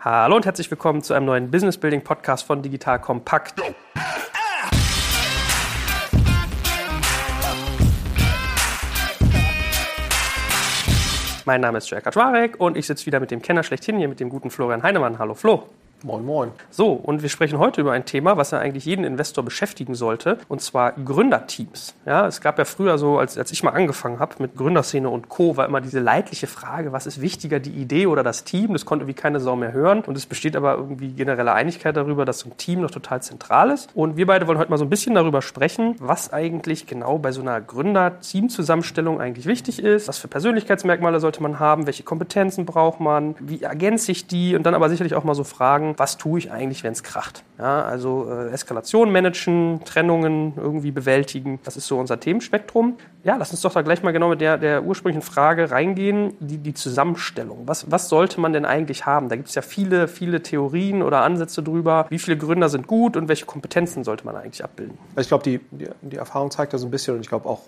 Hallo und herzlich willkommen zu einem neuen Business Building Podcast von Digital Kompakt. Mein Name ist Jörg Kaczmarek und ich sitze wieder mit dem Kenner schlechthin hier, mit dem guten Florian Heinemann. Hallo Flo. Moin, moin. So, und wir sprechen heute über ein Thema, was ja eigentlich jeden Investor beschäftigen sollte, und zwar Gründerteams. Ja, es gab ja früher so, als, als ich mal angefangen habe mit Gründerszene und Co., war immer diese leidliche Frage, was ist wichtiger, die Idee oder das Team? Das konnte wie keine Sau mehr hören. Und es besteht aber irgendwie generelle Einigkeit darüber, dass so ein Team noch total zentral ist. Und wir beide wollen heute mal so ein bisschen darüber sprechen, was eigentlich genau bei so einer Gründer-Team-Zusammenstellung eigentlich wichtig ist. Was für Persönlichkeitsmerkmale sollte man haben? Welche Kompetenzen braucht man? Wie ergänze ich die? Und dann aber sicherlich auch mal so Fragen, was tue ich eigentlich, wenn es kracht. Ja, also äh, Eskalation managen, Trennungen irgendwie bewältigen, das ist so unser Themenspektrum. Ja, lass uns doch da gleich mal genau mit der, der ursprünglichen Frage reingehen, die, die Zusammenstellung. Was, was sollte man denn eigentlich haben? Da gibt es ja viele, viele Theorien oder Ansätze drüber. Wie viele Gründer sind gut und welche Kompetenzen sollte man eigentlich abbilden? Ich glaube, die, die, die Erfahrung zeigt das ein bisschen und ich glaube auch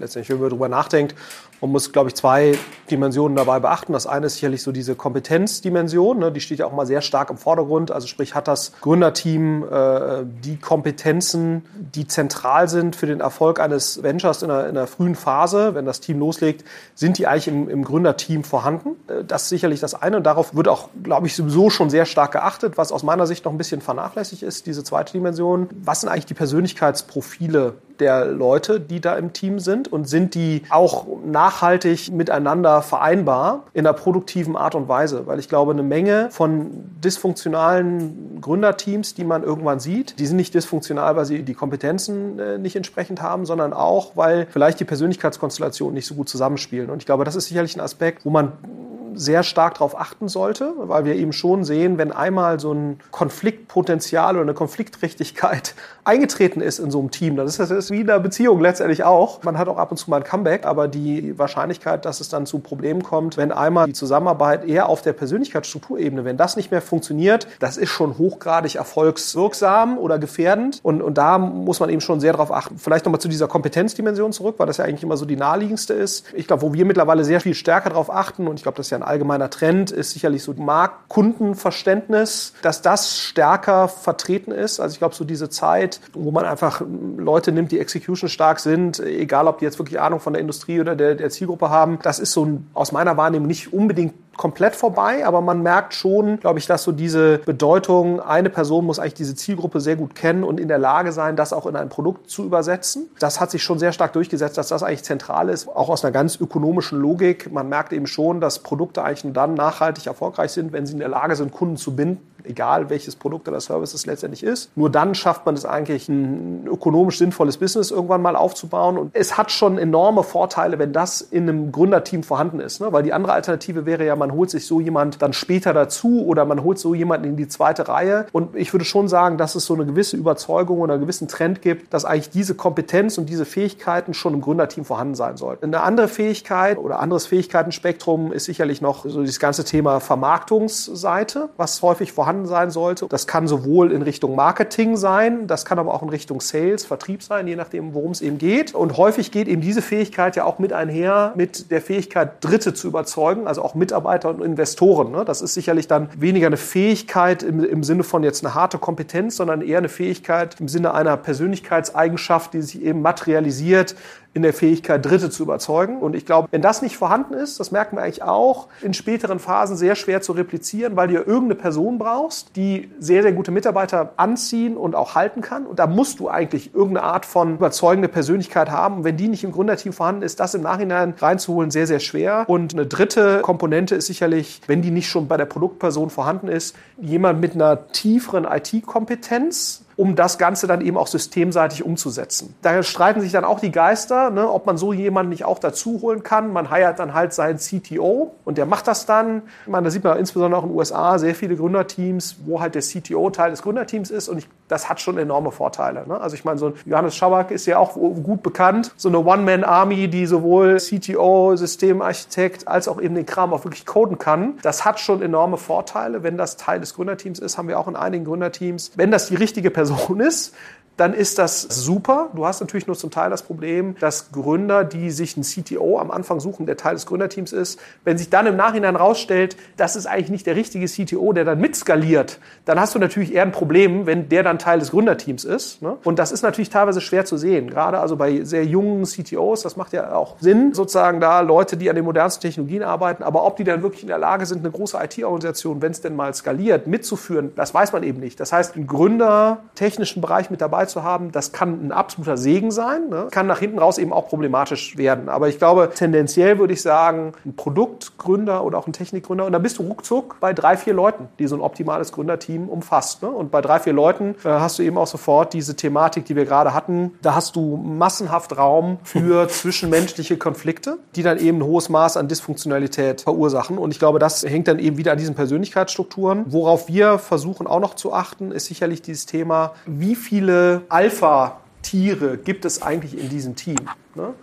letztendlich, wenn man darüber nachdenkt, man muss, glaube ich, zwei Dimensionen dabei beachten. Das eine ist sicherlich so diese Kompetenzdimension, ne? die steht ja auch mal sehr stark im Vordergrund. Also sprich, hat das Gründerteam äh, die Kompetenzen, die zentral sind für den Erfolg eines Ventures in einer, in einer frühen Phase, wenn das Team loslegt, sind die eigentlich im, im Gründerteam vorhanden. Äh, das ist sicherlich das eine und darauf wird auch, glaube ich, sowieso schon sehr stark geachtet, was aus meiner Sicht noch ein bisschen vernachlässigt ist, diese zweite Dimension. Was sind eigentlich die Persönlichkeitsprofile der Leute, die da im Team sind und sind die auch nachhaltig miteinander vereinbar in einer produktiven Art und Weise? Weil ich glaube, eine Menge von dysfunktionalen Gründerteams, die man irgendwann sieht, die sind nicht dysfunktional, weil sie die Kompetenzen äh, nicht entsprechend haben, sondern auch, weil vielleicht die Persönlichkeitskonstellationen nicht so gut zusammenspielen. Und ich glaube, das ist sicherlich ein Aspekt, wo man sehr stark darauf achten sollte, weil wir eben schon sehen, wenn einmal so ein Konfliktpotenzial oder eine Konfliktträchtigkeit eingetreten ist in so einem Team, dann ist das wie in einer Beziehung letztendlich auch. Man hat auch ab und zu mal ein Comeback, aber die Wahrscheinlichkeit, dass es dann zu Problemen kommt, wenn einmal die Zusammenarbeit eher auf der Persönlichkeitsstrukturebene, wenn das nicht mehr funktioniert, das ist schon hochgradig erfolgswirksam oder gefährdend. Und, und da muss man eben schon sehr darauf achten. Vielleicht nochmal zu dieser Kompetenzdimension zurück, weil das ja eigentlich immer so die naheliegendste ist. Ich glaube, wo wir mittlerweile sehr viel stärker darauf achten, und ich glaube, das ist ja ein allgemeiner Trend, ist sicherlich so Marktkundenverständnis, dass das stärker vertreten ist. Also ich glaube, so diese Zeit, wo man einfach Leute nimmt, die execution stark sind, egal ob die jetzt wirklich Ahnung von der Industrie oder der, der Zielgruppe haben, das ist so ein, aus meiner Wahrnehmung nicht unbedingt komplett vorbei, aber man merkt schon, glaube ich, dass so diese Bedeutung, eine Person muss eigentlich diese Zielgruppe sehr gut kennen und in der Lage sein, das auch in ein Produkt zu übersetzen. Das hat sich schon sehr stark durchgesetzt, dass das eigentlich zentral ist, auch aus einer ganz ökonomischen Logik. Man merkt eben schon, dass Produkte eigentlich nur dann nachhaltig erfolgreich sind, wenn sie in der Lage sind, Kunden zu binden egal welches Produkt oder Service es letztendlich ist. Nur dann schafft man es eigentlich, ein ökonomisch sinnvolles Business irgendwann mal aufzubauen. Und es hat schon enorme Vorteile, wenn das in einem Gründerteam vorhanden ist. Ne? Weil die andere Alternative wäre ja, man holt sich so jemand dann später dazu oder man holt so jemanden in die zweite Reihe. Und ich würde schon sagen, dass es so eine gewisse Überzeugung oder einen gewissen Trend gibt, dass eigentlich diese Kompetenz und diese Fähigkeiten schon im Gründerteam vorhanden sein sollten. Eine andere Fähigkeit oder anderes Fähigkeitenspektrum ist sicherlich noch so dieses ganze Thema Vermarktungsseite, was häufig vorhanden vorhanden sein sollte. Das kann sowohl in Richtung Marketing sein, das kann aber auch in Richtung Sales, Vertrieb sein, je nachdem, worum es eben geht. Und häufig geht eben diese Fähigkeit ja auch mit einher mit der Fähigkeit, Dritte zu überzeugen, also auch Mitarbeiter und Investoren. Ne? Das ist sicherlich dann weniger eine Fähigkeit im, im Sinne von jetzt eine harte Kompetenz, sondern eher eine Fähigkeit im Sinne einer Persönlichkeitseigenschaft, die sich eben materialisiert in der Fähigkeit, Dritte zu überzeugen. Und ich glaube, wenn das nicht vorhanden ist, das merken wir eigentlich auch, in späteren Phasen sehr schwer zu replizieren, weil du ja irgendeine Person brauchst, die sehr, sehr gute Mitarbeiter anziehen und auch halten kann. Und da musst du eigentlich irgendeine Art von überzeugende Persönlichkeit haben. Und wenn die nicht im Gründerteam vorhanden ist, das im Nachhinein reinzuholen, sehr, sehr schwer. Und eine dritte Komponente ist sicherlich, wenn die nicht schon bei der Produktperson vorhanden ist, jemand mit einer tieferen IT-Kompetenz, um das Ganze dann eben auch systemseitig umzusetzen. Da streiten sich dann auch die Geister, ne, ob man so jemanden nicht auch dazu holen kann. Man heiert dann halt seinen CTO und der macht das dann. Ich meine, da sieht man insbesondere auch in den USA sehr viele Gründerteams, wo halt der CTO Teil des Gründerteams ist und ich, das hat schon enorme Vorteile. Ne? Also ich meine, so ein Johannes Schaback ist ja auch gut bekannt, so eine One-Man-Army, die sowohl CTO, Systemarchitekt als auch eben den Kram auch wirklich coden kann. Das hat schon enorme Vorteile, wenn das Teil des Gründerteams ist, haben wir auch in einigen Gründerteams. Wenn das die richtige Person Person ist, dann ist das super. Du hast natürlich nur zum Teil das Problem, dass Gründer, die sich einen CTO am Anfang suchen, der Teil des Gründerteams ist, wenn sich dann im Nachhinein rausstellt, das ist eigentlich nicht der richtige CTO, der dann mitskaliert, dann hast du natürlich eher ein Problem, wenn der dann Teil des Gründerteams ist. Ne? Und das ist natürlich teilweise schwer zu sehen. Gerade also bei sehr jungen CTOs, das macht ja auch Sinn, sozusagen da Leute, die an den modernsten Technologien arbeiten, aber ob die dann wirklich in der Lage sind, eine große IT-Organisation, wenn es denn mal skaliert, mitzuführen, das weiß man eben nicht. Das heißt, einen Gründer technischen Bereich mit dabei zu haben, das kann ein absoluter Segen sein, ne? kann nach hinten raus eben auch problematisch werden. Aber ich glaube, tendenziell würde ich sagen, ein Produktgründer oder auch ein Technikgründer, und da bist du ruckzuck bei drei, vier Leuten, die so ein optimales Gründerteam umfasst. Ne? Und bei drei, vier Leuten äh, hast du eben auch sofort diese Thematik, die wir gerade hatten. Da hast du massenhaft Raum für zwischenmenschliche Konflikte, die dann eben ein hohes Maß an Dysfunktionalität verursachen. Und ich glaube, das hängt dann eben wieder an diesen Persönlichkeitsstrukturen. Worauf wir versuchen auch noch zu achten, ist sicherlich dieses Thema, wie viele Alpha-Tiere gibt es eigentlich in diesem Team? Ne?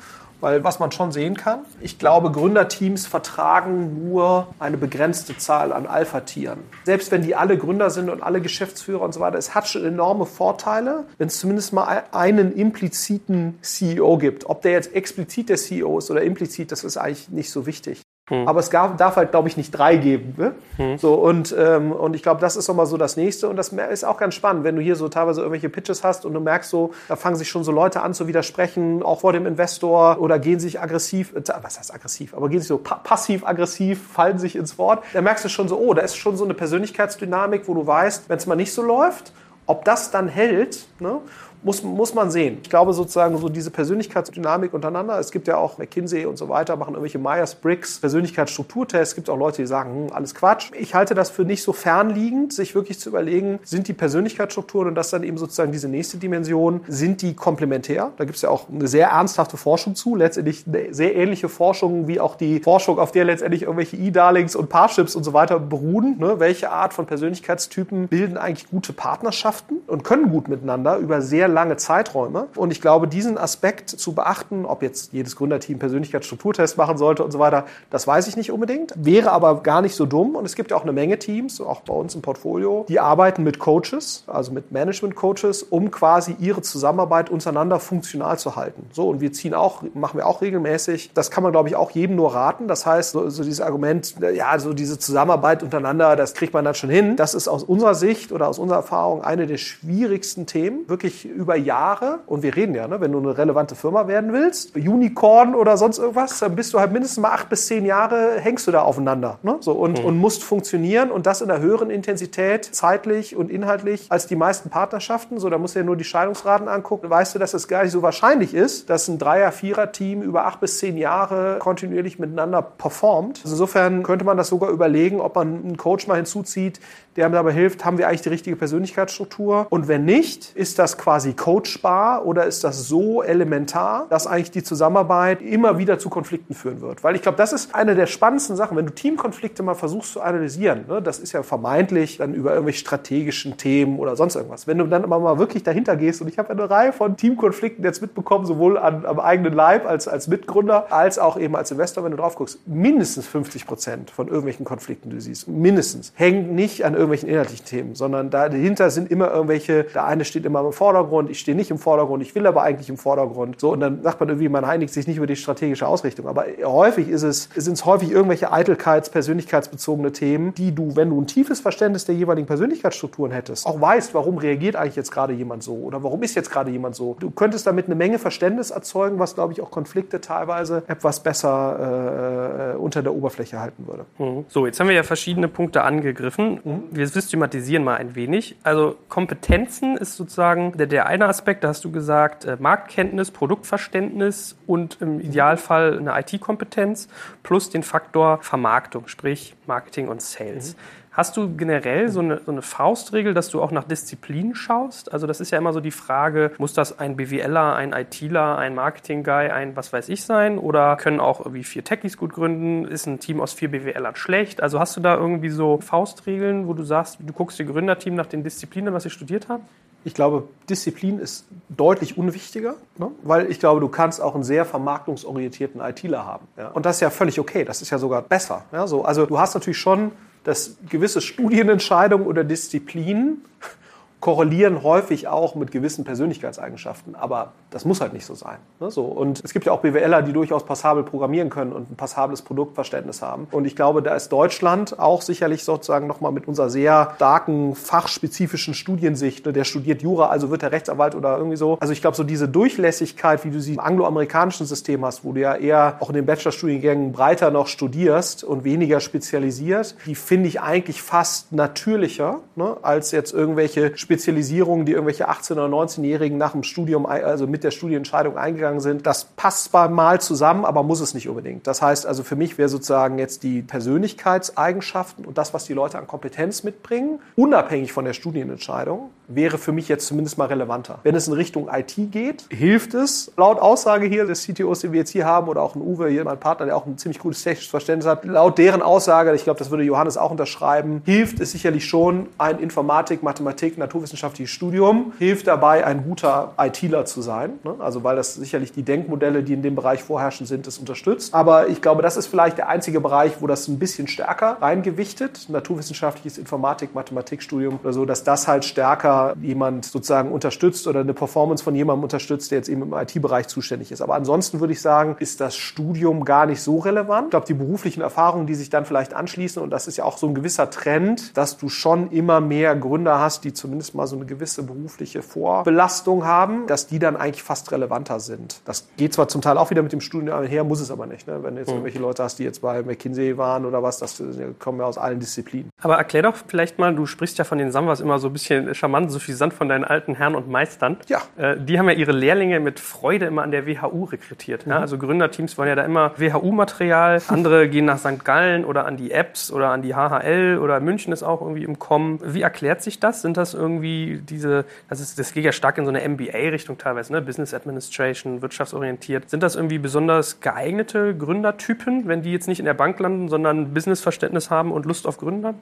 Weil was man schon sehen kann, ich glaube, Gründerteams vertragen nur eine begrenzte Zahl an Alpha-Tieren. Selbst wenn die alle Gründer sind und alle Geschäftsführer und so weiter, es hat schon enorme Vorteile, wenn es zumindest mal einen impliziten CEO gibt. Ob der jetzt explizit der CEO ist oder implizit, das ist eigentlich nicht so wichtig. Hm. Aber es gab, darf halt, glaube ich, nicht drei geben. Ne? Hm. So, und, ähm, und ich glaube, das ist nochmal so das Nächste. Und das ist auch ganz spannend, wenn du hier so teilweise irgendwelche Pitches hast und du merkst so, da fangen sich schon so Leute an zu widersprechen, auch vor dem Investor oder gehen sich aggressiv, äh, was heißt aggressiv, aber gehen sich so pa passiv-aggressiv, fallen sich ins Wort. Da merkst du schon so, oh, da ist schon so eine Persönlichkeitsdynamik, wo du weißt, wenn es mal nicht so läuft, ob das dann hält. Ne? Muss, muss man sehen. Ich glaube sozusagen so diese Persönlichkeitsdynamik untereinander. Es gibt ja auch McKinsey und so weiter, machen irgendwelche Myers-Briggs Persönlichkeitsstrukturtests. Es gibt auch Leute, die sagen, hm, alles Quatsch. Ich halte das für nicht so fernliegend, sich wirklich zu überlegen, sind die Persönlichkeitsstrukturen und das dann eben sozusagen diese nächste Dimension, sind die komplementär? Da gibt es ja auch eine sehr ernsthafte Forschung zu, letztendlich eine sehr ähnliche Forschung wie auch die Forschung, auf der letztendlich irgendwelche E-Darlings und Parships und so weiter beruhen. Ne? Welche Art von Persönlichkeitstypen bilden eigentlich gute Partnerschaften und können gut miteinander über sehr lange Zeiträume. Und ich glaube, diesen Aspekt zu beachten, ob jetzt jedes Gründerteam Persönlichkeitsstrukturtest machen sollte und so weiter, das weiß ich nicht unbedingt. Wäre aber gar nicht so dumm. Und es gibt ja auch eine Menge Teams, auch bei uns im Portfolio, die arbeiten mit Coaches, also mit Management-Coaches, um quasi ihre Zusammenarbeit untereinander funktional zu halten. So, und wir ziehen auch, machen wir auch regelmäßig. Das kann man, glaube ich, auch jedem nur raten. Das heißt, so, so dieses Argument, ja, so diese Zusammenarbeit untereinander, das kriegt man dann schon hin. Das ist aus unserer Sicht oder aus unserer Erfahrung eine der schwierigsten Themen, wirklich über Jahre, und wir reden ja, ne, wenn du eine relevante Firma werden willst, Unicorn oder sonst irgendwas, dann bist du halt mindestens mal acht bis zehn Jahre, hängst du da aufeinander ne? so, und, mhm. und musst funktionieren und das in einer höheren Intensität, zeitlich und inhaltlich als die meisten Partnerschaften. So, da musst du ja nur die Scheidungsraten angucken, weißt du, dass es gar nicht so wahrscheinlich ist, dass ein Dreier-, Vierer-Team über acht bis zehn Jahre kontinuierlich miteinander performt. Also insofern könnte man das sogar überlegen, ob man einen Coach mal hinzuzieht, der mir dabei hilft, haben wir eigentlich die richtige Persönlichkeitsstruktur? Und wenn nicht, ist das quasi coachbar oder ist das so elementar, dass eigentlich die Zusammenarbeit immer wieder zu Konflikten führen wird? Weil ich glaube, das ist eine der spannendsten Sachen, wenn du Teamkonflikte mal versuchst zu analysieren. Ne, das ist ja vermeintlich dann über irgendwelche strategischen Themen oder sonst irgendwas. Wenn du dann aber mal wirklich dahinter gehst, und ich habe eine Reihe von Teamkonflikten jetzt mitbekommen, sowohl an, am eigenen Leib als, als Mitgründer, als auch eben als Investor, wenn du drauf guckst, mindestens 50 Prozent von irgendwelchen Konflikten, die du siehst, mindestens, hängen nicht an irgendwelchen inhaltlichen Themen, sondern dahinter sind immer irgendwelche, der eine steht immer im Vordergrund, ich stehe nicht im Vordergrund, ich will aber eigentlich im Vordergrund. So, und dann sagt man irgendwie, man einigt sich nicht über die strategische Ausrichtung. Aber häufig ist es, sind es häufig irgendwelche Eitelkeits-, persönlichkeitsbezogene Themen, die du, wenn du ein tiefes Verständnis der jeweiligen Persönlichkeitsstrukturen hättest, auch weißt, warum reagiert eigentlich jetzt gerade jemand so oder warum ist jetzt gerade jemand so. Du könntest damit eine Menge Verständnis erzeugen, was, glaube ich, auch Konflikte teilweise etwas besser äh, unter der Oberfläche halten würde. Mhm. So, jetzt haben wir ja verschiedene Punkte angegriffen. Mhm. Wir systematisieren mal ein wenig. Also Kompetenzen ist sozusagen der, der eine Aspekt, da hast du gesagt, äh, Marktkenntnis, Produktverständnis und im Idealfall eine IT-Kompetenz plus den Faktor Vermarktung, sprich Marketing und Sales. Mhm. Hast du generell so eine, so eine, Faustregel, dass du auch nach Disziplinen schaust? Also das ist ja immer so die Frage, muss das ein BWLer, ein ITler, ein Marketing-Guy, ein was weiß ich sein? Oder können auch irgendwie vier Techies gut gründen? Ist ein Team aus vier BWLern schlecht? Also hast du da irgendwie so Faustregeln, wo du sagst, du guckst dir Gründerteam nach den Disziplinen, was sie studiert haben? Ich glaube, Disziplin ist deutlich unwichtiger, ne? weil ich glaube, du kannst auch einen sehr vermarktungsorientierten ITler haben. Ja? Und das ist ja völlig okay, das ist ja sogar besser. Ja? So, also du hast natürlich schon dass gewisse Studienentscheidungen oder Disziplinen korrelieren häufig auch mit gewissen Persönlichkeitseigenschaften. Aber das muss halt nicht so sein. Ne? So. Und es gibt ja auch BWLer, die durchaus passabel programmieren können und ein passables Produktverständnis haben. Und ich glaube, da ist Deutschland auch sicherlich sozusagen nochmal mit unserer sehr starken fachspezifischen Studiensicht. Ne? Der studiert Jura, also wird er Rechtsanwalt oder irgendwie so. Also ich glaube, so diese Durchlässigkeit, wie du sie im angloamerikanischen System hast, wo du ja eher auch in den Bachelorstudiengängen breiter noch studierst und weniger spezialisiert, die finde ich eigentlich fast natürlicher ne? als jetzt irgendwelche Spezialisierungen, die irgendwelche 18- oder 19-Jährigen nach dem Studium, also mit der Studienentscheidung eingegangen sind. Das passt zwar mal zusammen, aber muss es nicht unbedingt. Das heißt also für mich wäre sozusagen jetzt die Persönlichkeitseigenschaften und das, was die Leute an Kompetenz mitbringen, unabhängig von der Studienentscheidung, wäre für mich jetzt zumindest mal relevanter. Wenn es in Richtung IT geht, hilft es, laut Aussage hier des CTOs, den wir jetzt hier haben, oder auch ein Uwe, hier mein Partner, der auch ein ziemlich gutes technisches Verständnis hat, laut deren Aussage, ich glaube, das würde Johannes auch unterschreiben, hilft es sicherlich schon, ein Informatik, Mathematik, naturwissenschaftliches Studium, hilft dabei, ein guter ITler zu sein. Ne? Also weil das sicherlich die Denkmodelle, die in dem Bereich vorherrschend sind, das unterstützt. Aber ich glaube, das ist vielleicht der einzige Bereich, wo das ein bisschen stärker reingewichtet, naturwissenschaftliches Informatik, Mathematikstudium oder so, dass das halt stärker jemand sozusagen unterstützt oder eine Performance von jemandem unterstützt, der jetzt eben im IT-Bereich zuständig ist. Aber ansonsten würde ich sagen, ist das Studium gar nicht so relevant. Ich glaube, die beruflichen Erfahrungen, die sich dann vielleicht anschließen, und das ist ja auch so ein gewisser Trend, dass du schon immer mehr Gründer hast, die zumindest mal so eine gewisse berufliche Vorbelastung haben, dass die dann eigentlich fast relevanter sind. Das geht zwar zum Teil auch wieder mit dem Studium her, muss es aber nicht. Ne? Wenn du jetzt mhm. irgendwelche Leute hast, die jetzt bei McKinsey waren oder was, das kommen ja aus allen Disziplinen. Aber erklär doch vielleicht mal, du sprichst ja von den Samwas immer so ein bisschen charmant, so suffisant von deinen alten Herren und Meistern. Ja. Äh, die haben ja ihre Lehrlinge mit Freude immer an der WHU rekrutiert. Mhm. Ja? Also Gründerteams wollen ja da immer WHU-Material. Andere gehen nach St. Gallen oder an die Apps oder an die HHL oder München ist auch irgendwie im Kommen. Wie erklärt sich das? Sind das irgendwie diese, das, ist, das geht ja stark in so eine MBA-Richtung teilweise, ne? Business Administration, wirtschaftsorientiert. Sind das irgendwie besonders geeignete Gründertypen, wenn die jetzt nicht in der Bank landen, sondern Businessverständnis haben und Lust auf Gründern?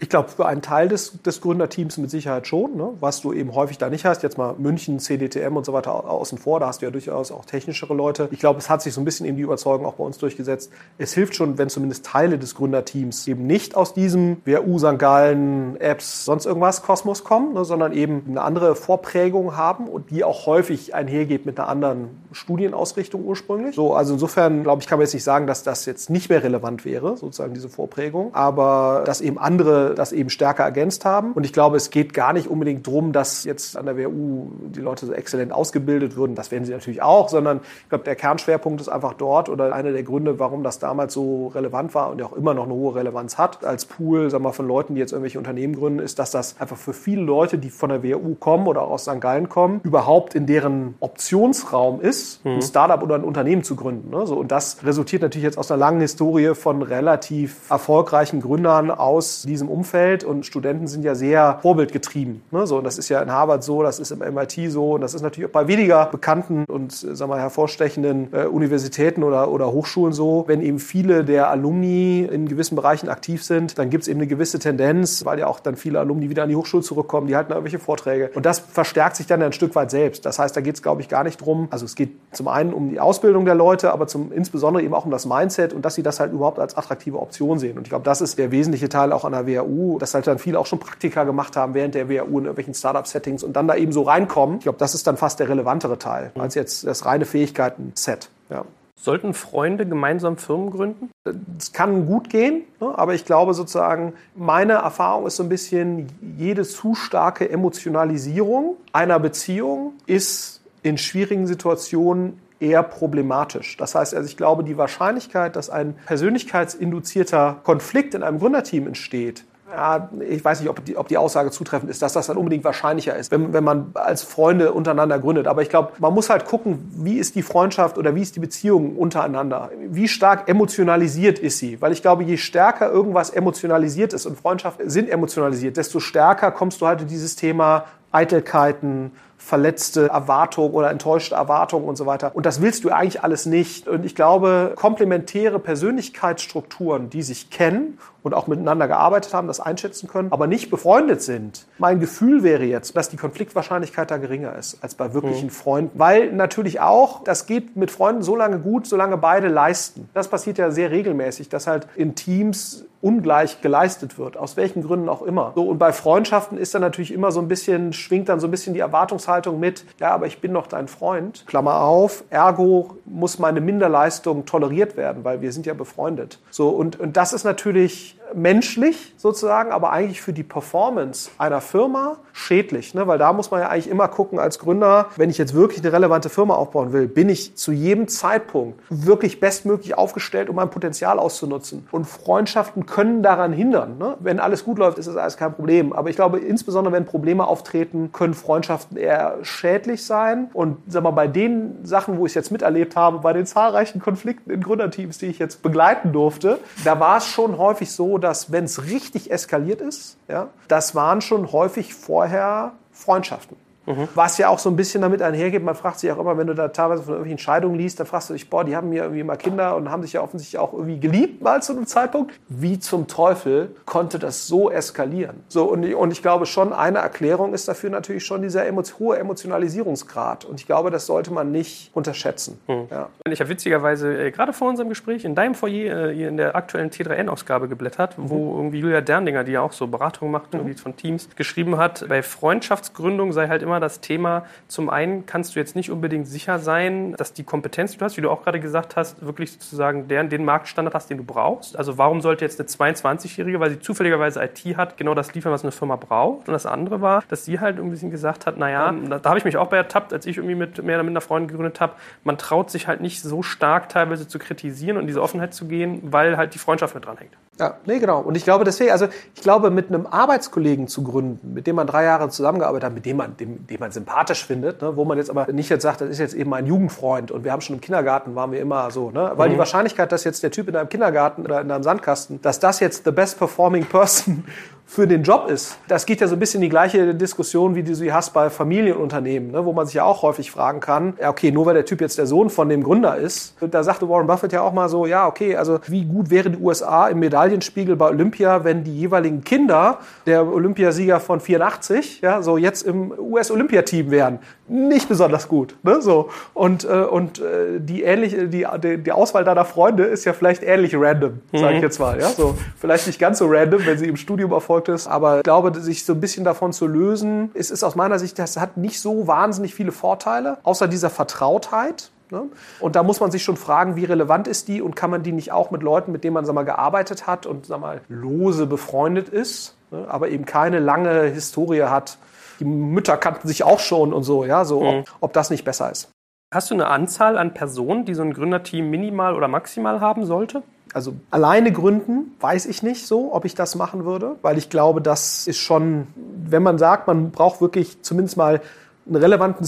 Ich glaube, für einen Teil des, des Gründerteams mit Sicherheit schon, ne? was du eben häufig da nicht hast. Jetzt mal München, CDTM und so weiter außen vor, da hast du ja durchaus auch technischere Leute. Ich glaube, es hat sich so ein bisschen eben die Überzeugung auch bei uns durchgesetzt. Es hilft schon, wenn zumindest Teile des Gründerteams eben nicht aus diesem WU, St. Gallen, Apps, sonst irgendwas Kosmos kommen, ne? sondern eben eine andere Vorprägung haben und die auch häufig einhergeht mit einer anderen Studienausrichtung ursprünglich. So, also insofern, glaube ich, kann man jetzt nicht sagen, dass das jetzt nicht mehr relevant wäre, sozusagen diese Vorprägung, aber dass eben andere das eben stärker ergänzt haben. Und ich glaube, es geht gar nicht unbedingt darum, dass jetzt an der WU die Leute so exzellent ausgebildet würden. Das werden sie natürlich auch, sondern ich glaube, der Kernschwerpunkt ist einfach dort oder einer der Gründe, warum das damals so relevant war und auch immer noch eine hohe Relevanz hat als Pool, sagen wir, von Leuten, die jetzt irgendwelche Unternehmen gründen, ist, dass das einfach für viele Leute, die von der WU kommen oder aus St. Gallen kommen, überhaupt in deren Optionsraum ist, mhm. ein Startup oder ein Unternehmen zu gründen. Ne? So, und das resultiert natürlich jetzt aus einer langen Historie von relativ erfolgreichen Gründern aus diesem Umfeld und Studenten sind ja sehr vorbildgetrieben. Ne? So, und das ist ja in Harvard so, das ist im MIT so und das ist natürlich auch bei weniger bekannten und sagen wir, hervorstechenden äh, Universitäten oder, oder Hochschulen so. Wenn eben viele der Alumni in gewissen Bereichen aktiv sind, dann gibt es eben eine gewisse Tendenz, weil ja auch dann viele Alumni wieder an die Hochschule zurückkommen, die halten irgendwelche Vorträge. Und das verstärkt sich dann ein Stück weit selbst. Das heißt, da geht es, glaube ich, gar nicht drum. Also es geht zum einen um die Ausbildung der Leute, aber zum, insbesondere eben auch um das Mindset und dass sie das halt überhaupt als attraktive Option sehen. Und ich glaube, das ist der wesentliche Teil auch an der WHU WHU, dass halt dann viele auch schon Praktika gemacht haben während der WHU in irgendwelchen Startup-Settings und dann da eben so reinkommen. Ich glaube, das ist dann fast der relevantere Teil als jetzt das reine Fähigkeiten-Set. Ja. Sollten Freunde gemeinsam Firmen gründen? Es kann gut gehen, ne? aber ich glaube sozusagen, meine Erfahrung ist so ein bisschen, jede zu starke Emotionalisierung einer Beziehung ist in schwierigen Situationen eher problematisch. Das heißt also, ich glaube, die Wahrscheinlichkeit, dass ein persönlichkeitsinduzierter Konflikt in einem Gründerteam entsteht, ja, ich weiß nicht, ob die, ob die Aussage zutreffend ist, dass das dann unbedingt wahrscheinlicher ist, wenn, wenn man als Freunde untereinander gründet. Aber ich glaube, man muss halt gucken, wie ist die Freundschaft oder wie ist die Beziehung untereinander? Wie stark emotionalisiert ist sie? Weil ich glaube, je stärker irgendwas emotionalisiert ist und Freundschaften sind emotionalisiert, desto stärker kommst du halt in dieses Thema Eitelkeiten, verletzte Erwartungen oder enttäuschte Erwartungen und so weiter. Und das willst du eigentlich alles nicht. Und ich glaube, komplementäre Persönlichkeitsstrukturen, die sich kennen und auch miteinander gearbeitet haben, das einschätzen können, aber nicht befreundet sind. Mein Gefühl wäre jetzt, dass die Konfliktwahrscheinlichkeit da geringer ist als bei wirklichen mhm. Freunden. Weil natürlich auch, das geht mit Freunden so lange gut, solange beide leisten. Das passiert ja sehr regelmäßig, dass halt in Teams ungleich geleistet wird, aus welchen Gründen auch immer. So, und bei Freundschaften ist dann natürlich immer so ein bisschen, schwingt dann so ein bisschen die Erwartungshaltung mit, ja, aber ich bin doch dein Freund. Klammer auf, ergo muss meine Minderleistung toleriert werden, weil wir sind ja befreundet. So, und, und das ist natürlich menschlich sozusagen, aber eigentlich für die Performance einer Firma schädlich, ne? weil da muss man ja eigentlich immer gucken als Gründer, wenn ich jetzt wirklich eine relevante Firma aufbauen will, bin ich zu jedem Zeitpunkt wirklich bestmöglich aufgestellt, um mein Potenzial auszunutzen. Und Freundschaften können daran hindern. Ne? Wenn alles gut läuft, ist das alles kein Problem. Aber ich glaube, insbesondere wenn Probleme auftreten, können Freundschaften eher schädlich sein. Und sag mal, bei den Sachen, wo ich es jetzt miterlebt habe, bei den zahlreichen Konflikten in Gründerteams, die ich jetzt begleiten durfte, da war es schon häufig so, dass wenn es richtig eskaliert ist, ja, das waren schon häufig vorher Freundschaften. Mhm. Was ja auch so ein bisschen damit einhergeht, man fragt sich auch immer, wenn du da teilweise von irgendwelchen Scheidungen liest, dann fragst du dich, boah, die haben mir irgendwie immer Kinder und haben sich ja offensichtlich auch irgendwie geliebt mal zu einem Zeitpunkt. Wie zum Teufel konnte das so eskalieren? So, und, und ich glaube schon, eine Erklärung ist dafür natürlich schon dieser emo hohe Emotionalisierungsgrad. Und ich glaube, das sollte man nicht unterschätzen. Mhm. Ja. Ich habe witzigerweise äh, gerade vor unserem Gespräch in deinem Foyer äh, in der aktuellen T3N-Ausgabe geblättert, mhm. wo irgendwie Julia Derninger, die ja auch so Beratungen macht, mhm. von Teams, geschrieben hat, bei Freundschaftsgründung sei halt immer immer das Thema, zum einen kannst du jetzt nicht unbedingt sicher sein, dass die Kompetenz, die du hast, wie du auch gerade gesagt hast, wirklich sozusagen den, den Marktstandard hast, den du brauchst. Also warum sollte jetzt eine 22-Jährige, weil sie zufälligerweise IT hat, genau das liefern, was eine Firma braucht? Und das andere war, dass sie halt irgendwie gesagt hat, naja, da, da habe ich mich auch bei ertappt, als ich irgendwie mit mehr oder minder Freunden gegründet habe, man traut sich halt nicht so stark teilweise zu kritisieren und diese Offenheit zu gehen, weil halt die Freundschaft mit dran hängt. Ja, nee, genau. Und ich glaube deswegen, also ich glaube, mit einem Arbeitskollegen zu gründen, mit dem man drei Jahre zusammengearbeitet hat, mit dem man, dem, den man sympathisch findet, ne, wo man jetzt aber nicht jetzt sagt, das ist jetzt eben mein Jugendfreund und wir haben schon im Kindergarten, waren wir immer so, ne? Weil mhm. die Wahrscheinlichkeit, dass jetzt der Typ in deinem Kindergarten oder in deinem Sandkasten, dass das jetzt the best performing person für den Job ist. Das geht ja so ein bisschen in die gleiche Diskussion, wie du sie hast bei Familienunternehmen, ne, wo man sich ja auch häufig fragen kann, ja okay, nur weil der Typ jetzt der Sohn von dem Gründer ist, da sagte Warren Buffett ja auch mal so, ja okay, also wie gut wäre die USA im Medaillenspiegel bei Olympia, wenn die jeweiligen Kinder der Olympiasieger von 84, ja, so jetzt im US-Olympiateam wären. Nicht besonders gut, ne, so. Und, äh, und äh, die ähnliche, die, die, Auswahl deiner Freunde ist ja vielleicht ähnlich random, sage ich mhm. jetzt mal, ja, so. Vielleicht nicht ganz so random, wenn sie im Studium erfolgt ist. Aber ich glaube, sich so ein bisschen davon zu lösen, ist, ist aus meiner Sicht, das hat nicht so wahnsinnig viele Vorteile, außer dieser Vertrautheit. Ne? Und da muss man sich schon fragen, wie relevant ist die und kann man die nicht auch mit Leuten, mit denen man sag mal, gearbeitet hat und sag mal, lose befreundet ist, ne? aber eben keine lange Historie hat. Die Mütter kannten sich auch schon und so, ja, so, mhm. ob, ob das nicht besser ist. Hast du eine Anzahl an Personen, die so ein Gründerteam minimal oder maximal haben sollte? Also alleine gründen, weiß ich nicht so, ob ich das machen würde, weil ich glaube, das ist schon, wenn man sagt, man braucht wirklich zumindest mal einen relevanten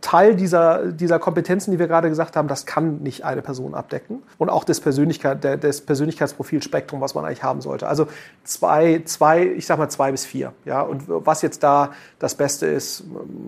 Teil dieser, dieser Kompetenzen, die wir gerade gesagt haben, das kann nicht eine Person abdecken. Und auch das, Persönlichkeit, das Persönlichkeitsprofilspektrum, was man eigentlich haben sollte. Also zwei, zwei, ich sag mal zwei bis vier. Ja? Und was jetzt da das Beste ist,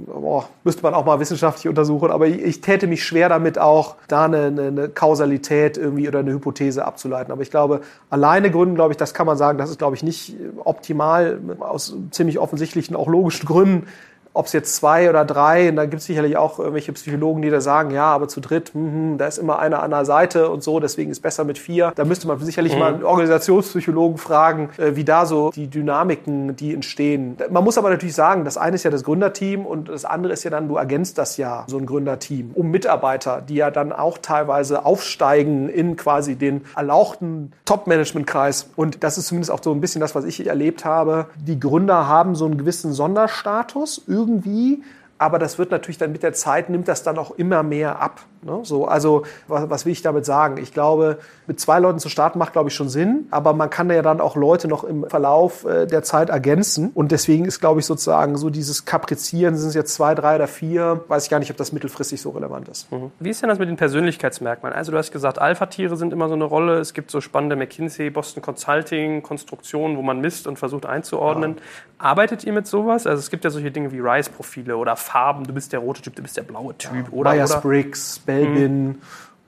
boah, müsste man auch mal wissenschaftlich untersuchen. Aber ich, ich täte mich schwer damit auch, da eine, eine, eine Kausalität irgendwie oder eine Hypothese abzuleiten. Aber ich glaube, alleine gründen, glaube ich, das kann man sagen, das ist, glaube ich, nicht optimal aus ziemlich offensichtlichen, auch logischen Gründen ob es jetzt zwei oder drei, und da gibt es sicherlich auch irgendwelche Psychologen, die da sagen, ja, aber zu dritt, mh, da ist immer einer an der Seite und so, deswegen ist besser mit vier. Da müsste man sicherlich mhm. mal einen Organisationspsychologen fragen, äh, wie da so die Dynamiken, die entstehen. Man muss aber natürlich sagen, das eine ist ja das Gründerteam und das andere ist ja dann, du ergänzt das ja, so ein Gründerteam, um Mitarbeiter, die ja dann auch teilweise aufsteigen in quasi den erlauchten Top-Management-Kreis. Und das ist zumindest auch so ein bisschen das, was ich erlebt habe. Die Gründer haben so einen gewissen Sonderstatus irgendwie, aber das wird natürlich dann mit der Zeit, nimmt das dann auch immer mehr ab. Ne? So, also was, was, will ich damit sagen? Ich glaube, mit zwei Leuten zu starten macht, glaube ich, schon Sinn, aber man kann ja dann auch Leute noch im Verlauf äh, der Zeit ergänzen und deswegen ist, glaube ich, sozusagen so dieses Kaprizieren, sind es jetzt zwei, drei oder vier, weiß ich gar nicht, ob das mittelfristig so relevant ist. Mhm. Wie ist denn das mit den Persönlichkeitsmerkmalen? Also du hast gesagt, Alpha-Tiere sind immer so eine Rolle, es gibt so spannende McKinsey, Boston Consulting, Konstruktionen, wo man misst und versucht einzuordnen. Ja. Arbeitet ihr mit sowas? Also es gibt ja solche Dinge wie RISE-Profile oder Farben, du bist der rote Typ, du bist der blaue Typ. Ja, oder, Myers-Briggs, Belbin, mhm.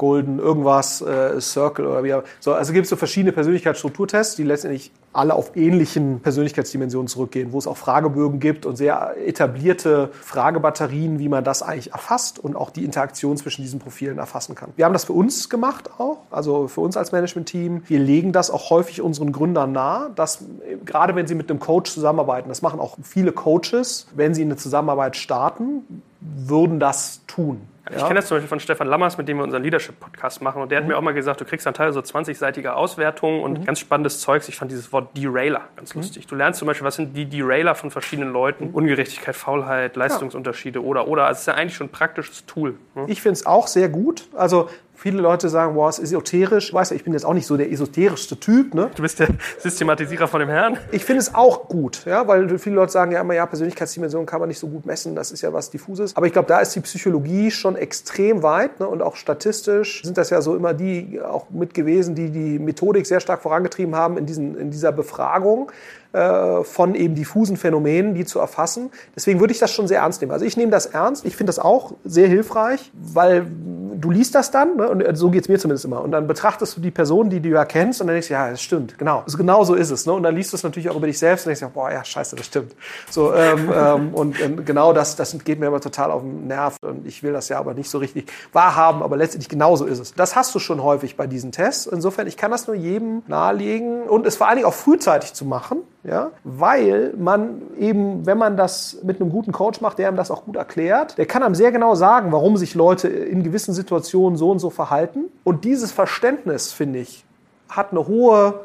Golden, irgendwas, äh, Circle oder wie auch So, also gibt es so verschiedene Persönlichkeitsstrukturtests, die letztendlich alle auf ähnlichen Persönlichkeitsdimensionen zurückgehen, wo es auch Fragebögen gibt und sehr etablierte Fragebatterien, wie man das eigentlich erfasst und auch die Interaktion zwischen diesen Profilen erfassen kann. Wir haben das für uns gemacht auch, also für uns als Management-Team. Wir legen das auch häufig unseren Gründern nahe, dass gerade wenn sie mit einem Coach zusammenarbeiten, das machen auch viele Coaches, wenn sie eine Zusammenarbeit starten, würden das tun. Ich ja. kenne das zum Beispiel von Stefan Lammers, mit dem wir unseren Leadership-Podcast machen. Und der hat mhm. mir auch mal gesagt, du kriegst dann Teil so 20-seitige Auswertungen und mhm. ganz spannendes Zeugs. Ich fand dieses Wort Derailer ganz mhm. lustig. Du lernst zum Beispiel, was sind die Derailer von verschiedenen Leuten? Mhm. Ungerechtigkeit, Faulheit, Leistungsunterschiede ja. oder, oder. Also es ist ja eigentlich schon ein praktisches Tool. Ne? Ich finde es auch sehr gut. Also Viele Leute sagen, boah, es ist esoterisch. Ich weiß ja, ich bin jetzt auch nicht so der esoterischste Typ. Ne? Du bist der Systematisierer von dem Herrn. Ich finde es auch gut, ja, weil viele Leute sagen ja immer, ja, Persönlichkeitsdimensionen kann man nicht so gut messen. Das ist ja was Diffuses. Aber ich glaube, da ist die Psychologie schon extrem weit ne? und auch statistisch sind das ja so immer die auch mit gewesen, die die Methodik sehr stark vorangetrieben haben in, diesen, in dieser Befragung. Äh, von eben diffusen Phänomenen, die zu erfassen. Deswegen würde ich das schon sehr ernst nehmen. Also ich nehme das ernst. Ich finde das auch sehr hilfreich, weil du liest das dann, ne? und so geht es mir zumindest immer. Und dann betrachtest du die Person, die du ja kennst, und dann denkst du, ja, das stimmt, genau. Genau so ist es. Ne? Und dann liest du es natürlich auch über dich selbst und denkst, boah, ja, scheiße, das stimmt. So, ähm, ähm, und ähm, genau das, das geht mir immer total auf den Nerv. Und ich will das ja aber nicht so richtig wahrhaben, aber letztendlich genau so ist es. Das hast du schon häufig bei diesen Tests. Insofern, ich kann das nur jedem nahelegen und es vor allen Dingen auch frühzeitig zu machen ja, weil man eben, wenn man das mit einem guten Coach macht, der einem das auch gut erklärt, der kann einem sehr genau sagen, warum sich Leute in gewissen Situationen so und so verhalten. Und dieses Verständnis, finde ich, hat eine hohe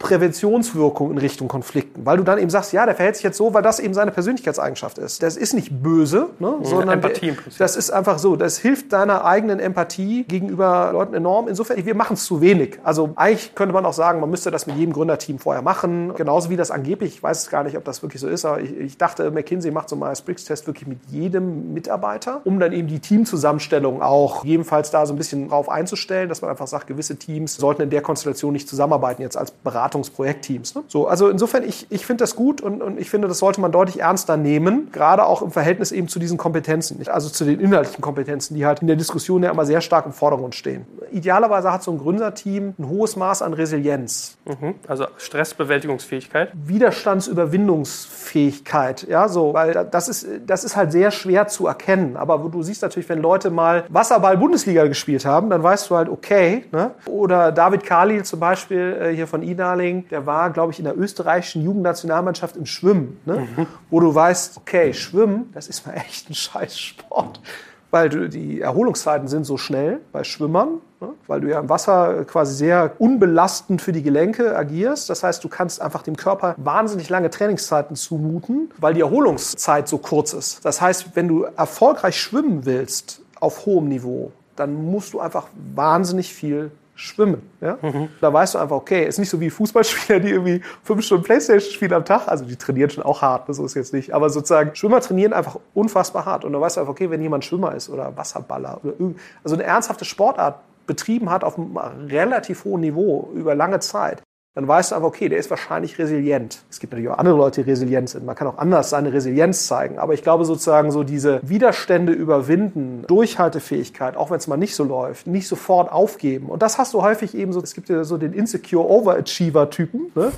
Präventionswirkung in Richtung Konflikten, weil du dann eben sagst, ja, der verhält sich jetzt so, weil das eben seine Persönlichkeitseigenschaft ist. Das ist nicht böse, ne, ja, sondern Empathie das ist einfach so. Das hilft deiner eigenen Empathie gegenüber Leuten enorm. Insofern, wir machen es zu wenig. Also eigentlich könnte man auch sagen, man müsste das mit jedem Gründerteam vorher machen, genauso wie das angeblich. Ich weiß gar nicht, ob das wirklich so ist, aber ich, ich dachte, McKinsey macht so einen Myers-Briggs-Test wirklich mit jedem Mitarbeiter, um dann eben die Teamzusammenstellung auch jedenfalls da so ein bisschen drauf einzustellen, dass man einfach sagt, gewisse Teams sollten in der Konstellation nicht zusammenarbeiten jetzt als Berater Beratungsprojektteams. Ne? So, also insofern, ich, ich finde das gut und, und ich finde, das sollte man deutlich ernster nehmen, gerade auch im Verhältnis eben zu diesen Kompetenzen, also zu den inhaltlichen Kompetenzen, die halt in der Diskussion ja immer sehr stark im Vordergrund stehen. Idealerweise hat so ein Gründerteam ein hohes Maß an Resilienz. Mhm. Also Stressbewältigungsfähigkeit. Widerstandsüberwindungsfähigkeit, ja, so, weil das ist, das ist halt sehr schwer zu erkennen. Aber du siehst natürlich, wenn Leute mal Wasserball-Bundesliga gespielt haben, dann weißt du halt, okay, ne? Oder David Khalil zum Beispiel äh, hier von Ina Darling, der war, glaube ich, in der österreichischen Jugendnationalmannschaft im Schwimmen. Ne? Mhm. Wo du weißt, okay, Schwimmen, das ist mal echt ein scheiß Sport. Weil du, die Erholungszeiten sind so schnell bei Schwimmern, ne? weil du ja im Wasser quasi sehr unbelastend für die Gelenke agierst. Das heißt, du kannst einfach dem Körper wahnsinnig lange Trainingszeiten zumuten, weil die Erholungszeit so kurz ist. Das heißt, wenn du erfolgreich schwimmen willst auf hohem Niveau, dann musst du einfach wahnsinnig viel schwimmen. Ja? Mhm. Da weißt du einfach, okay, ist nicht so wie Fußballspieler, die irgendwie fünf Stunden Playstation spielen am Tag. Also die trainieren schon auch hart, so ist jetzt nicht. Aber sozusagen, Schwimmer trainieren einfach unfassbar hart. Und da weißt du einfach, okay, wenn jemand Schwimmer ist oder Wasserballer oder irgend, also eine ernsthafte Sportart betrieben hat auf einem relativ hohen Niveau über lange Zeit, dann weißt du einfach, okay, der ist wahrscheinlich resilient. Es gibt natürlich auch andere Leute, die resilient sind. Man kann auch anders seine Resilienz zeigen. Aber ich glaube sozusagen so diese Widerstände überwinden, Durchhaltefähigkeit, auch wenn es mal nicht so läuft, nicht sofort aufgeben. Und das hast du häufig eben so, es gibt ja so den Insecure Overachiever-Typen, ne?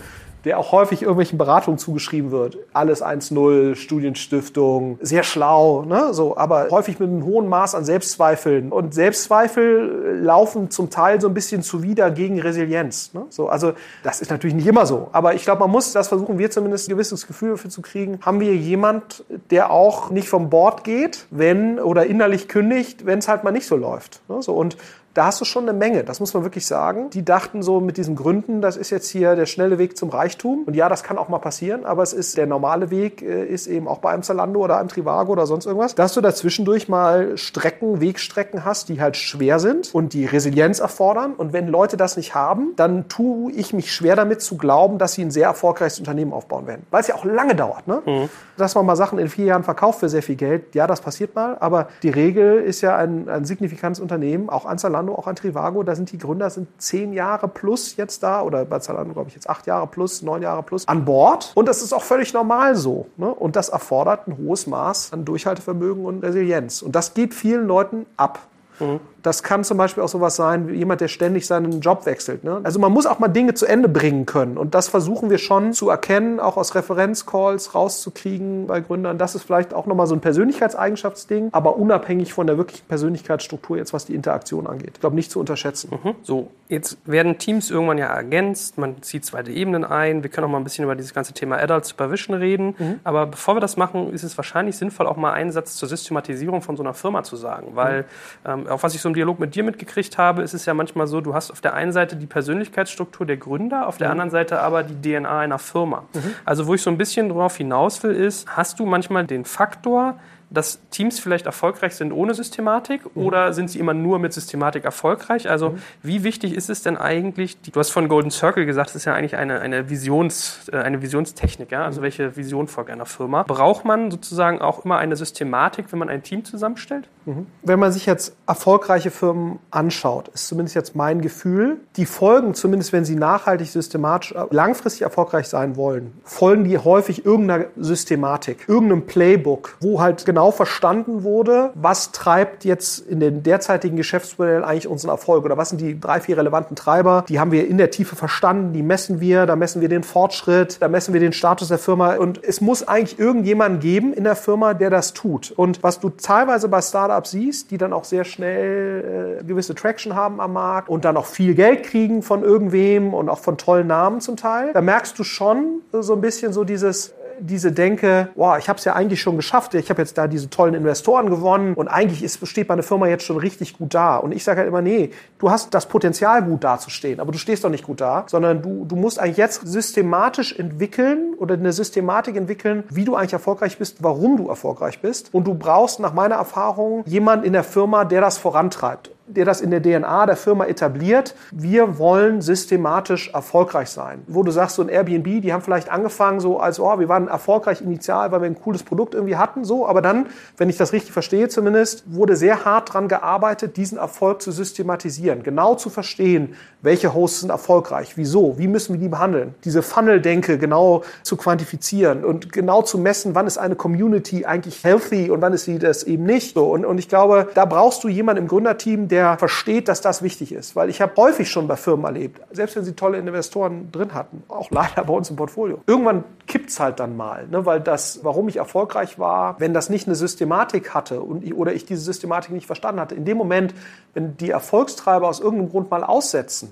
Der auch häufig irgendwelchen Beratungen zugeschrieben wird. Alles 1-0, Studienstiftung, sehr schlau, ne? so, aber häufig mit einem hohen Maß an Selbstzweifeln. Und Selbstzweifel laufen zum Teil so ein bisschen zuwider gegen Resilienz. Ne? So, also das ist natürlich nicht immer so, aber ich glaube, man muss, das versuchen wir zumindest, ein gewisses Gefühl dafür zu kriegen. Haben wir jemand, der auch nicht vom Bord geht, wenn oder innerlich kündigt, wenn es halt mal nicht so läuft. Ne? So, und da hast du schon eine Menge, das muss man wirklich sagen. Die dachten so mit diesen Gründen, das ist jetzt hier der schnelle Weg zum Reichtum. Und ja, das kann auch mal passieren, aber es ist der normale Weg, äh, ist eben auch bei einem Zalando oder einem Trivago oder sonst irgendwas, dass du dazwischendurch mal Strecken, Wegstrecken hast, die halt schwer sind und die Resilienz erfordern. Und wenn Leute das nicht haben, dann tue ich mich schwer damit zu glauben, dass sie ein sehr erfolgreiches Unternehmen aufbauen werden. Weil es ja auch lange dauert. Ne? Mhm. Dass man mal Sachen in vier Jahren verkauft für sehr viel Geld, ja, das passiert mal. Aber die Regel ist ja ein, ein signifikantes Unternehmen, auch an Zalando Zalando, auch an Trivago, da sind die Gründer sind zehn Jahre plus jetzt da oder bei Zalando glaube ich jetzt acht Jahre plus, neun Jahre plus an Bord. Und das ist auch völlig normal so. Ne? Und das erfordert ein hohes Maß an Durchhaltevermögen und Resilienz. Und das geht vielen Leuten ab. Mhm. Das kann zum Beispiel auch sowas sein, wie jemand, der ständig seinen Job wechselt. Ne? Also man muss auch mal Dinge zu Ende bringen können. Und das versuchen wir schon zu erkennen, auch aus Referenzcalls rauszukriegen bei Gründern. Das ist vielleicht auch nochmal so ein Persönlichkeitseigenschaftsding, aber unabhängig von der wirklichen Persönlichkeitsstruktur jetzt, was die Interaktion angeht. Ich glaube, nicht zu unterschätzen. Mhm. So, jetzt werden Teams irgendwann ja ergänzt, man zieht zweite Ebenen ein. Wir können auch mal ein bisschen über dieses ganze Thema Adult Supervision reden. Mhm. Aber bevor wir das machen, ist es wahrscheinlich sinnvoll, auch mal einen Satz zur Systematisierung von so einer Firma zu sagen. Weil, mhm. ähm, auch was ich so im Dialog mit dir mitgekriegt habe, ist es ja manchmal so, du hast auf der einen Seite die Persönlichkeitsstruktur der Gründer, auf der mhm. anderen Seite aber die DNA einer Firma. Mhm. Also wo ich so ein bisschen drauf hinaus will, ist, hast du manchmal den Faktor, dass Teams vielleicht erfolgreich sind ohne Systematik mhm. oder sind sie immer nur mit Systematik erfolgreich? Also mhm. wie wichtig ist es denn eigentlich, du hast von Golden Circle gesagt, das ist ja eigentlich eine, eine, Visions, äh, eine Visionstechnik, ja? also mhm. welche Vision folgt einer Firma. Braucht man sozusagen auch immer eine Systematik, wenn man ein Team zusammenstellt? Mhm. Wenn man sich jetzt erfolgreiche Firmen anschaut, ist zumindest jetzt mein Gefühl, die folgen, zumindest wenn sie nachhaltig, systematisch, äh, langfristig erfolgreich sein wollen, folgen die häufig irgendeiner Systematik, irgendeinem Playbook, wo halt genau verstanden wurde, was treibt jetzt in den derzeitigen Geschäftsmodellen eigentlich unseren Erfolg? Oder was sind die drei, vier relevanten Treiber, die haben wir in der Tiefe verstanden, die messen wir, da messen wir den Fortschritt, da messen wir den Status der Firma. Und es muss eigentlich irgendjemanden geben in der Firma, der das tut. Und was du teilweise bei Startups Startups siehst, die dann auch sehr schnell äh, gewisse Traction haben am Markt und dann auch viel Geld kriegen von irgendwem und auch von tollen Namen zum Teil, da merkst du schon so ein bisschen so dieses diese Denke, wow, ich habe es ja eigentlich schon geschafft, ich habe jetzt da diese tollen Investoren gewonnen und eigentlich ist, steht meine Firma jetzt schon richtig gut da. Und ich sage halt immer, nee, du hast das Potenzial, gut dazustehen, aber du stehst doch nicht gut da, sondern du, du musst eigentlich jetzt systematisch entwickeln oder eine Systematik entwickeln, wie du eigentlich erfolgreich bist, warum du erfolgreich bist. Und du brauchst nach meiner Erfahrung jemanden in der Firma, der das vorantreibt der das in der DNA der Firma etabliert. Wir wollen systematisch erfolgreich sein. Wo du sagst, so ein Airbnb, die haben vielleicht angefangen so als, oh, wir waren erfolgreich initial, weil wir ein cooles Produkt irgendwie hatten, so. Aber dann, wenn ich das richtig verstehe zumindest, wurde sehr hart dran gearbeitet, diesen Erfolg zu systematisieren. Genau zu verstehen, welche Hosts sind erfolgreich, wieso, wie müssen wir die behandeln. Diese Funnel-Denke genau zu quantifizieren und genau zu messen, wann ist eine Community eigentlich healthy und wann ist sie das eben nicht. So. Und, und ich glaube, da brauchst du jemanden im Gründerteam, der versteht, dass das wichtig ist. Weil ich habe häufig schon bei Firmen erlebt, selbst wenn sie tolle Investoren drin hatten, auch leider bei uns im Portfolio. Irgendwann kippt es halt dann mal, ne? weil das, warum ich erfolgreich war, wenn das nicht eine Systematik hatte und ich, oder ich diese Systematik nicht verstanden hatte. In dem Moment, wenn die Erfolgstreiber aus irgendeinem Grund mal aussetzen,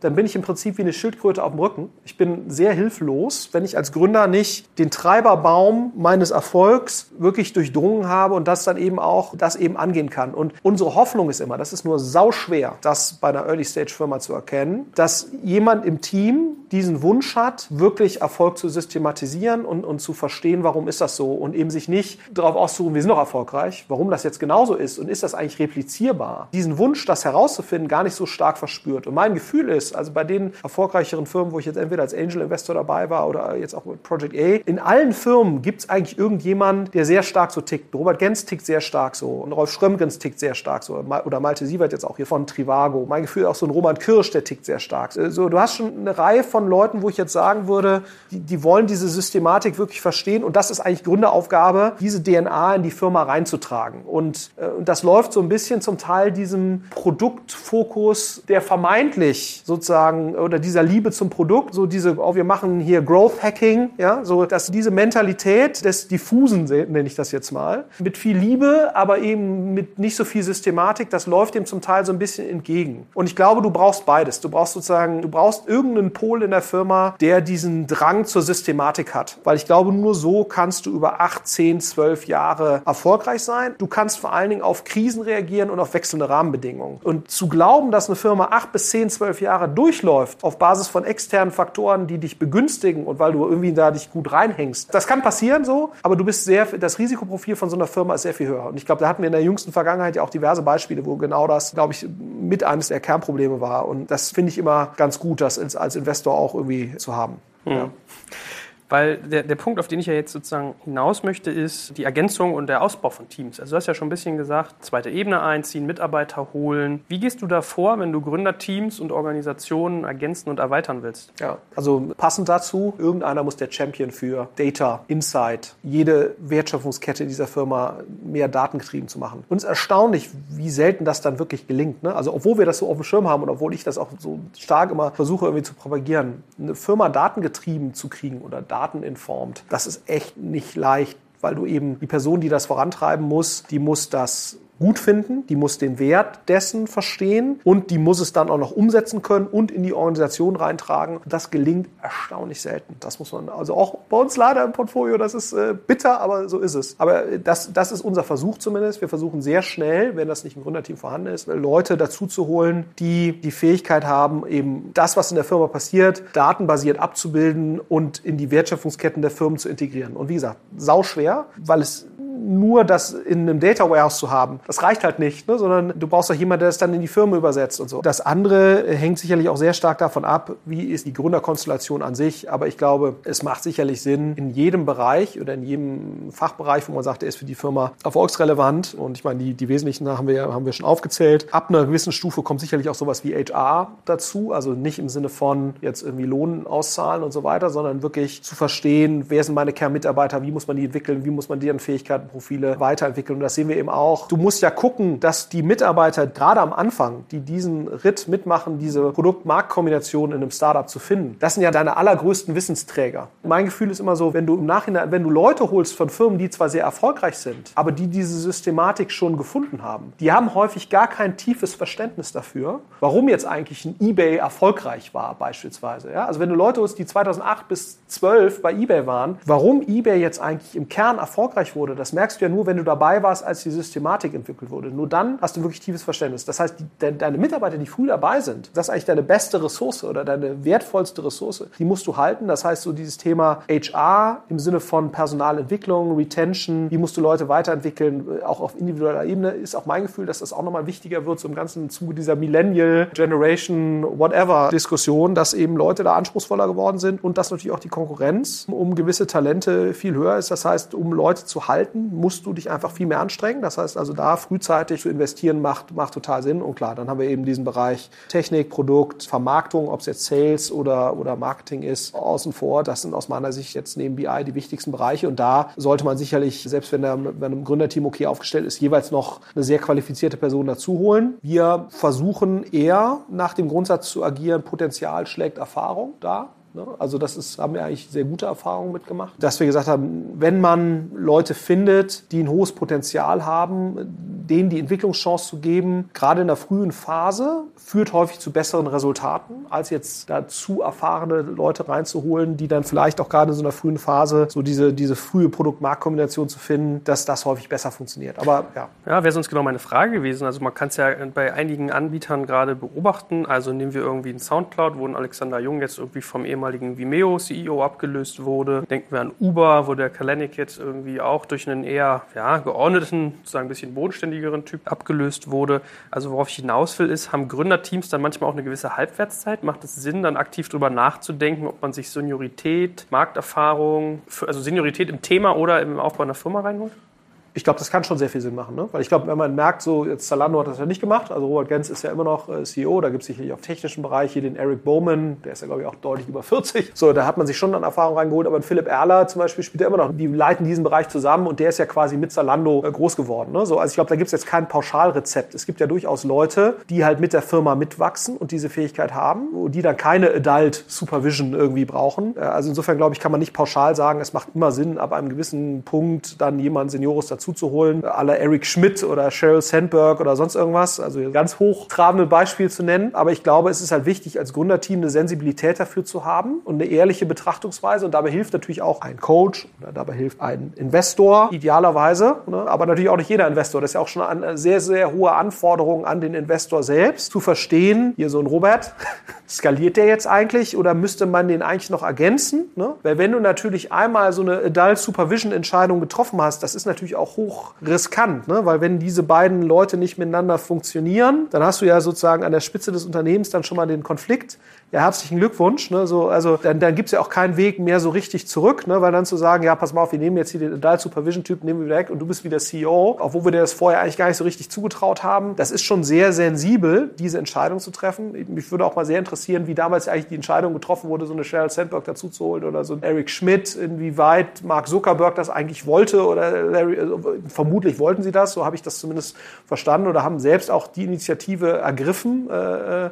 dann bin ich im Prinzip wie eine Schildkröte auf dem Rücken. Ich bin sehr hilflos, wenn ich als Gründer nicht den Treiberbaum meines Erfolgs wirklich durchdrungen habe und das dann eben auch, das eben angehen kann. Und unsere Hoffnung ist immer, das ist nur sauschwer, das bei einer Early-Stage-Firma zu erkennen, dass jemand im Team diesen Wunsch hat, wirklich Erfolg zu systematisieren und, und zu verstehen, warum ist das so und eben sich nicht darauf auszuruhen, wir sind doch erfolgreich, warum das jetzt genauso ist und ist das eigentlich replizierbar. Diesen Wunsch, das herauszufinden, gar nicht so stark verspürt. Und mein Gefühl ist, also bei den erfolgreicheren Firmen, wo ich jetzt entweder als Angel Investor dabei war oder jetzt auch mit Project A, in allen Firmen gibt es eigentlich irgendjemanden, der sehr stark so tickt. Robert Gens tickt sehr stark so und Rolf Schrömgens tickt sehr stark so oder Malte Sievert jetzt auch hier von Trivago. Mein Gefühl auch so ein Roman Kirsch, der tickt sehr stark. So, du hast schon eine Reihe von Leuten, wo ich jetzt sagen würde, die, die wollen diese Systematik wirklich verstehen und das ist eigentlich Gründeraufgabe, diese DNA in die Firma reinzutragen. Und, äh, und das läuft so ein bisschen zum Teil diesem Produktfokus, der vermeintlich so sozusagen oder dieser Liebe zum Produkt, so diese, oh, wir machen hier Growth Hacking, ja, so dass diese Mentalität des Diffusen, nenne ich das jetzt mal, mit viel Liebe, aber eben mit nicht so viel Systematik, das läuft dem zum Teil so ein bisschen entgegen. Und ich glaube, du brauchst beides. Du brauchst sozusagen, du brauchst irgendeinen Pol in der Firma, der diesen Drang zur Systematik hat. Weil ich glaube, nur so kannst du über acht, zehn, zwölf Jahre erfolgreich sein. Du kannst vor allen Dingen auf Krisen reagieren und auf wechselnde Rahmenbedingungen. Und zu glauben, dass eine Firma acht bis zehn, zwölf Jahre durchläuft auf Basis von externen Faktoren, die dich begünstigen und weil du irgendwie da dich gut reinhängst. Das kann passieren so, aber du bist sehr, das Risikoprofil von so einer Firma ist sehr viel höher. Und ich glaube, da hatten wir in der jüngsten Vergangenheit ja auch diverse Beispiele, wo genau das, glaube ich, mit eines der Kernprobleme war. Und das finde ich immer ganz gut, das als Investor auch irgendwie zu haben. Mhm. Ja. Weil der, der Punkt, auf den ich ja jetzt sozusagen hinaus möchte, ist die Ergänzung und der Ausbau von Teams. Also du hast ja schon ein bisschen gesagt, zweite Ebene einziehen, Mitarbeiter holen. Wie gehst du da vor, wenn du Gründerteams und Organisationen ergänzen und erweitern willst? Ja, also passend dazu, irgendeiner muss der Champion für Data, Insight, jede Wertschöpfungskette dieser Firma mehr datengetrieben zu machen. Und es ist erstaunlich, wie selten das dann wirklich gelingt. Ne? Also obwohl wir das so auf dem Schirm haben und obwohl ich das auch so stark immer versuche irgendwie zu propagieren, eine Firma datengetrieben zu kriegen oder dateninformed, das ist echt nicht leicht weil du eben die Person, die das vorantreiben muss, die muss das gut finden, die muss den Wert dessen verstehen und die muss es dann auch noch umsetzen können und in die Organisation reintragen. Das gelingt erstaunlich selten. Das muss man also auch bei uns leider im Portfolio, das ist äh, bitter, aber so ist es. Aber äh, das, das ist unser Versuch zumindest. Wir versuchen sehr schnell, wenn das nicht im Gründerteam vorhanden ist, Leute dazu zu holen, die die Fähigkeit haben, eben das, was in der Firma passiert, datenbasiert abzubilden und in die Wertschöpfungsketten der Firmen zu integrieren. Und wie gesagt, sau schwer, weil es nur das in einem Data Warehouse zu haben, das reicht halt nicht, ne? sondern du brauchst auch jemanden, der das dann in die Firma übersetzt und so. Das andere hängt sicherlich auch sehr stark davon ab, wie ist die Gründerkonstellation an sich. Aber ich glaube, es macht sicherlich Sinn, in jedem Bereich oder in jedem Fachbereich, wo man sagt, der ist für die Firma erfolgsrelevant. Und ich meine, die, die wesentlichen haben wir, haben wir schon aufgezählt. Ab einer gewissen Stufe kommt sicherlich auch sowas wie HR dazu. Also nicht im Sinne von jetzt irgendwie Lohn auszahlen und so weiter, sondern wirklich zu verstehen, wer sind meine Kernmitarbeiter, wie muss man die entwickeln, wie muss man deren Fähigkeiten Profile weiterentwickeln. Und das sehen wir eben auch. Du musst ja gucken, dass die Mitarbeiter gerade am Anfang, die diesen Ritt mitmachen, diese Produkt-Markt-Kombination in einem Startup zu finden, das sind ja deine allergrößten Wissensträger. Mein Gefühl ist immer so, wenn du im Nachhinein, wenn du Leute holst von Firmen, die zwar sehr erfolgreich sind, aber die diese Systematik schon gefunden haben, die haben häufig gar kein tiefes Verständnis dafür, warum jetzt eigentlich ein eBay erfolgreich war beispielsweise. Ja? Also wenn du Leute holst, die 2008 bis 2012 bei eBay waren, warum eBay jetzt eigentlich im Kern erfolgreich wurde, das merkst du ja nur, wenn du dabei warst, als die Systematik entwickelt wurde. Nur dann hast du wirklich tiefes Verständnis. Das heißt, die, de, deine Mitarbeiter, die früh dabei sind, das ist eigentlich deine beste Ressource oder deine wertvollste Ressource. Die musst du halten. Das heißt, so dieses Thema HR im Sinne von Personalentwicklung, Retention, wie musst du Leute weiterentwickeln, auch auf individueller Ebene, ist auch mein Gefühl, dass das auch nochmal wichtiger wird, so im ganzen Zuge dieser Millennial Generation, whatever Diskussion, dass eben Leute da anspruchsvoller geworden sind und dass natürlich auch die Konkurrenz um gewisse Talente viel höher ist. Das heißt, um Leute zu halten, musst du dich einfach viel mehr anstrengen. Das heißt also, da frühzeitig zu investieren macht, macht total Sinn. Und klar, dann haben wir eben diesen Bereich Technik, Produkt, Vermarktung, ob es jetzt Sales oder, oder Marketing ist, außen vor. Das sind aus meiner Sicht jetzt neben BI die wichtigsten Bereiche. Und da sollte man sicherlich, selbst wenn, der, wenn ein Gründerteam okay aufgestellt ist, jeweils noch eine sehr qualifizierte Person dazu holen. Wir versuchen eher nach dem Grundsatz zu agieren, Potenzial schlägt Erfahrung da. Ne? Also das ist, haben wir eigentlich sehr gute Erfahrungen mitgemacht. Dass wir gesagt haben, wenn man Leute findet, die ein hohes Potenzial haben, denen die Entwicklungschance zu geben, gerade in der frühen Phase, führt häufig zu besseren Resultaten, als jetzt da zu erfahrene Leute reinzuholen, die dann vielleicht auch gerade in so einer frühen Phase so diese, diese frühe Produkt-Markt-Kombination zu finden, dass das häufig besser funktioniert. Aber ja. Ja, wäre sonst genau meine Frage gewesen. Also man kann es ja bei einigen Anbietern gerade beobachten. Also nehmen wir irgendwie einen Soundcloud, wo ein Alexander Jung jetzt irgendwie vom ehemaligen ehemaligen Vimeo-CEO abgelöst wurde. Denken wir an Uber, wo der Kalenic jetzt irgendwie auch durch einen eher ja, geordneten, sozusagen ein bisschen bodenständigeren Typ abgelöst wurde. Also worauf ich hinaus will, ist, haben Gründerteams dann manchmal auch eine gewisse Halbwertszeit? Macht es Sinn, dann aktiv darüber nachzudenken, ob man sich Seniorität, Markterfahrung, also Seniorität im Thema oder im Aufbau einer Firma reinholt? Ich glaube, das kann schon sehr viel Sinn machen. Ne? Weil ich glaube, wenn man merkt, so jetzt Zalando hat das ja nicht gemacht, also Robert Gens ist ja immer noch äh, CEO, da gibt es sicherlich auf technischen Bereich hier den Eric Bowman, der ist ja, glaube ich, auch deutlich über 40. So, da hat man sich schon an Erfahrung reingeholt, aber Philipp Erler zum Beispiel spielt ja immer noch, die leiten diesen Bereich zusammen und der ist ja quasi mit Zalando äh, groß geworden. Ne? So, also ich glaube, da gibt es jetzt kein Pauschalrezept. Es gibt ja durchaus Leute, die halt mit der Firma mitwachsen und diese Fähigkeit haben, die dann keine Adult Supervision irgendwie brauchen. Äh, also insofern, glaube ich, kann man nicht pauschal sagen, es macht immer Sinn, ab einem gewissen Punkt dann jemanden Seniores dazu zu holen, aller Eric Schmidt oder Sheryl Sandberg oder sonst irgendwas. Also ganz hochtrabende Beispiel zu nennen. Aber ich glaube, es ist halt wichtig, als Gründerteam eine Sensibilität dafür zu haben und eine ehrliche Betrachtungsweise. Und dabei hilft natürlich auch ein Coach oder dabei hilft ein Investor, idealerweise. Ne? Aber natürlich auch nicht jeder Investor. Das ist ja auch schon eine sehr, sehr hohe Anforderung an den Investor selbst, zu verstehen, hier so ein Robert, skaliert der jetzt eigentlich oder müsste man den eigentlich noch ergänzen? Ne? Weil wenn du natürlich einmal so eine Adult Supervision Entscheidung getroffen hast, das ist natürlich auch auch hoch riskant, ne? weil wenn diese beiden Leute nicht miteinander funktionieren, dann hast du ja sozusagen an der Spitze des Unternehmens dann schon mal den Konflikt. Ja, herzlichen Glückwunsch. Ne? So, also dann, dann gibt's ja auch keinen Weg mehr so richtig zurück, ne? weil dann zu sagen, ja, pass mal auf, wir nehmen jetzt hier den Adult Supervision Typ, nehmen wir weg und du bist wieder CEO, obwohl wir dir das vorher eigentlich gar nicht so richtig zugetraut haben. Das ist schon sehr sensibel, diese Entscheidung zu treffen. Mich würde auch mal sehr interessieren, wie damals eigentlich die Entscheidung getroffen wurde, so eine Sheryl Sandberg dazu zu holen oder so ein Eric Schmidt, inwieweit Mark Zuckerberg das eigentlich wollte oder Larry, also vermutlich wollten sie das, so habe ich das zumindest verstanden oder haben selbst auch die Initiative ergriffen. Äh, äh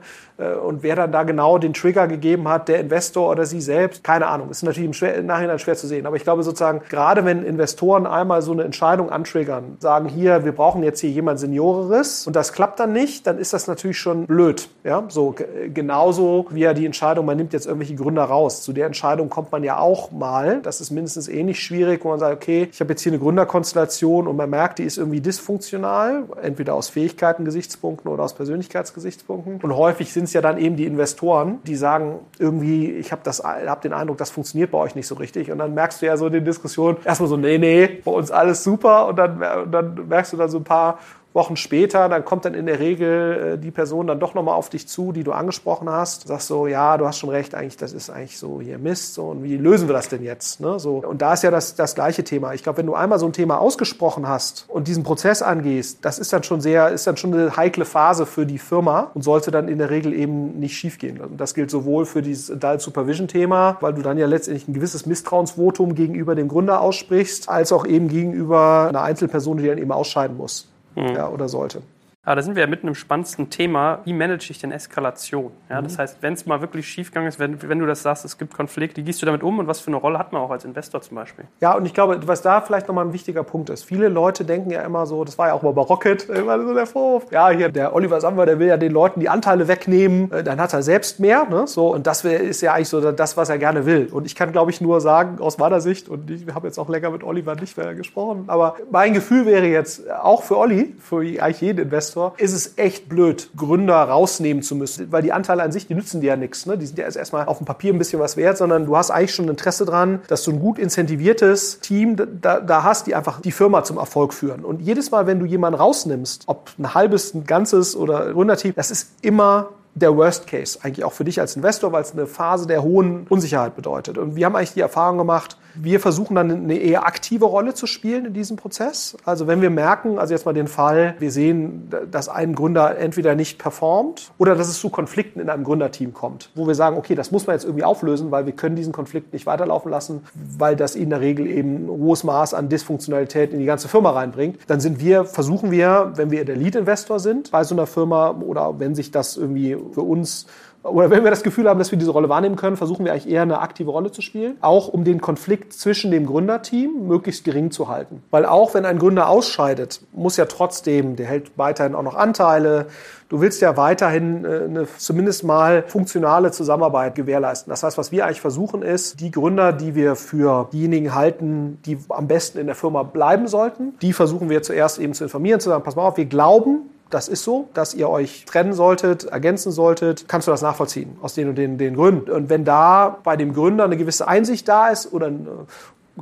und wer dann da genau den Trigger gegeben hat, der Investor oder sie selbst, keine Ahnung. Ist natürlich im, Nachhinein schwer zu sehen. Aber ich glaube sozusagen, gerade wenn Investoren einmal so eine Entscheidung antriggern, sagen hier, wir brauchen jetzt hier jemand Senioreres und das klappt dann nicht, dann ist das natürlich schon blöd. Ja, so genauso wie ja die Entscheidung, man nimmt jetzt irgendwelche Gründer raus. Zu der Entscheidung kommt man ja auch mal. Das ist mindestens ähnlich schwierig, wo man sagt, okay, ich habe jetzt hier eine Gründerkonstellation und man merkt, die ist irgendwie dysfunktional, entweder aus Fähigkeiten-Gesichtspunkten oder aus Persönlichkeitsgesichtspunkten. Und häufig sind es ja dann eben die Investoren, die sagen, irgendwie, ich habe hab den Eindruck, das funktioniert bei euch nicht so richtig. Und dann merkst du ja so in den Diskussionen erstmal so, nee, nee, bei uns alles super. Und dann, dann merkst du dann so ein paar Wochen später, dann kommt dann in der Regel äh, die Person dann doch nochmal auf dich zu, die du angesprochen hast. Sagst so, ja, du hast schon recht, eigentlich, das ist eigentlich so hier Mist. So, und wie lösen wir das denn jetzt? Ne? So, und da ist ja das, das gleiche Thema. Ich glaube, wenn du einmal so ein Thema ausgesprochen hast und diesen Prozess angehst, das ist dann schon sehr, ist dann schon eine heikle Phase für die Firma und sollte dann in der Regel eben nicht schiefgehen. Und das gilt sowohl für dieses Adult Supervision Thema, weil du dann ja letztendlich ein gewisses Misstrauensvotum gegenüber dem Gründer aussprichst, als auch eben gegenüber einer Einzelperson, die dann eben ausscheiden muss mhm. ja, oder sollte. Aber da sind wir ja mitten im spannendsten Thema. Wie manage ich denn Eskalation? Ja, mhm. Das heißt, wenn es mal wirklich schiefgegangen ist, wenn, wenn, du das sagst, es gibt Konflikte, wie gehst du damit um und was für eine Rolle hat man auch als Investor zum Beispiel? Ja, und ich glaube, was da vielleicht nochmal ein wichtiger Punkt ist. Viele Leute denken ja immer so, das war ja auch mal bei Rocket, immer so der Vorwurf. Ja, hier, der Oliver Samwer, der will ja den Leuten die Anteile wegnehmen, äh, dann hat er selbst mehr. Ne? So, und das ist ja eigentlich so das, was er gerne will. Und ich kann, glaube ich, nur sagen, aus meiner Sicht, und ich habe jetzt auch länger mit Oliver nicht mehr gesprochen, aber mein Gefühl wäre jetzt, auch für Olli, für eigentlich jeden Investor, ist es echt blöd, Gründer rausnehmen zu müssen, weil die Anteile an sich, die nützen dir ja nichts. Ne? Die sind ja erstmal auf dem Papier ein bisschen was wert, sondern du hast eigentlich schon Interesse dran, dass du ein gut incentiviertes Team da, da hast, die einfach die Firma zum Erfolg führen. Und jedes Mal, wenn du jemanden rausnimmst, ob ein halbes, ein ganzes oder Gründerteam, das ist immer der Worst Case, eigentlich auch für dich als Investor, weil es eine Phase der hohen Unsicherheit bedeutet. Und wir haben eigentlich die Erfahrung gemacht, wir versuchen dann eine eher aktive Rolle zu spielen in diesem Prozess. Also wenn wir merken, also jetzt mal den Fall, wir sehen, dass ein Gründer entweder nicht performt oder dass es zu Konflikten in einem Gründerteam kommt, wo wir sagen, okay, das muss man jetzt irgendwie auflösen, weil wir können diesen Konflikt nicht weiterlaufen lassen, weil das in der Regel eben ein hohes Maß an Dysfunktionalität in die ganze Firma reinbringt. Dann sind wir, versuchen wir, wenn wir der Lead-Investor sind bei so einer Firma oder wenn sich das irgendwie für uns oder wenn wir das Gefühl haben, dass wir diese Rolle wahrnehmen können, versuchen wir eigentlich eher eine aktive Rolle zu spielen. Auch um den Konflikt zwischen dem Gründerteam möglichst gering zu halten. Weil auch wenn ein Gründer ausscheidet, muss ja trotzdem, der hält weiterhin auch noch Anteile. Du willst ja weiterhin äh, eine zumindest mal funktionale Zusammenarbeit gewährleisten. Das heißt, was wir eigentlich versuchen ist, die Gründer, die wir für diejenigen halten, die am besten in der Firma bleiben sollten, die versuchen wir zuerst eben zu informieren, zu sagen, pass mal auf, wir glauben, das ist so, dass ihr euch trennen solltet, ergänzen solltet, kannst du das nachvollziehen aus den und den, den Gründen. Und wenn da bei dem Gründer eine gewisse Einsicht da ist oder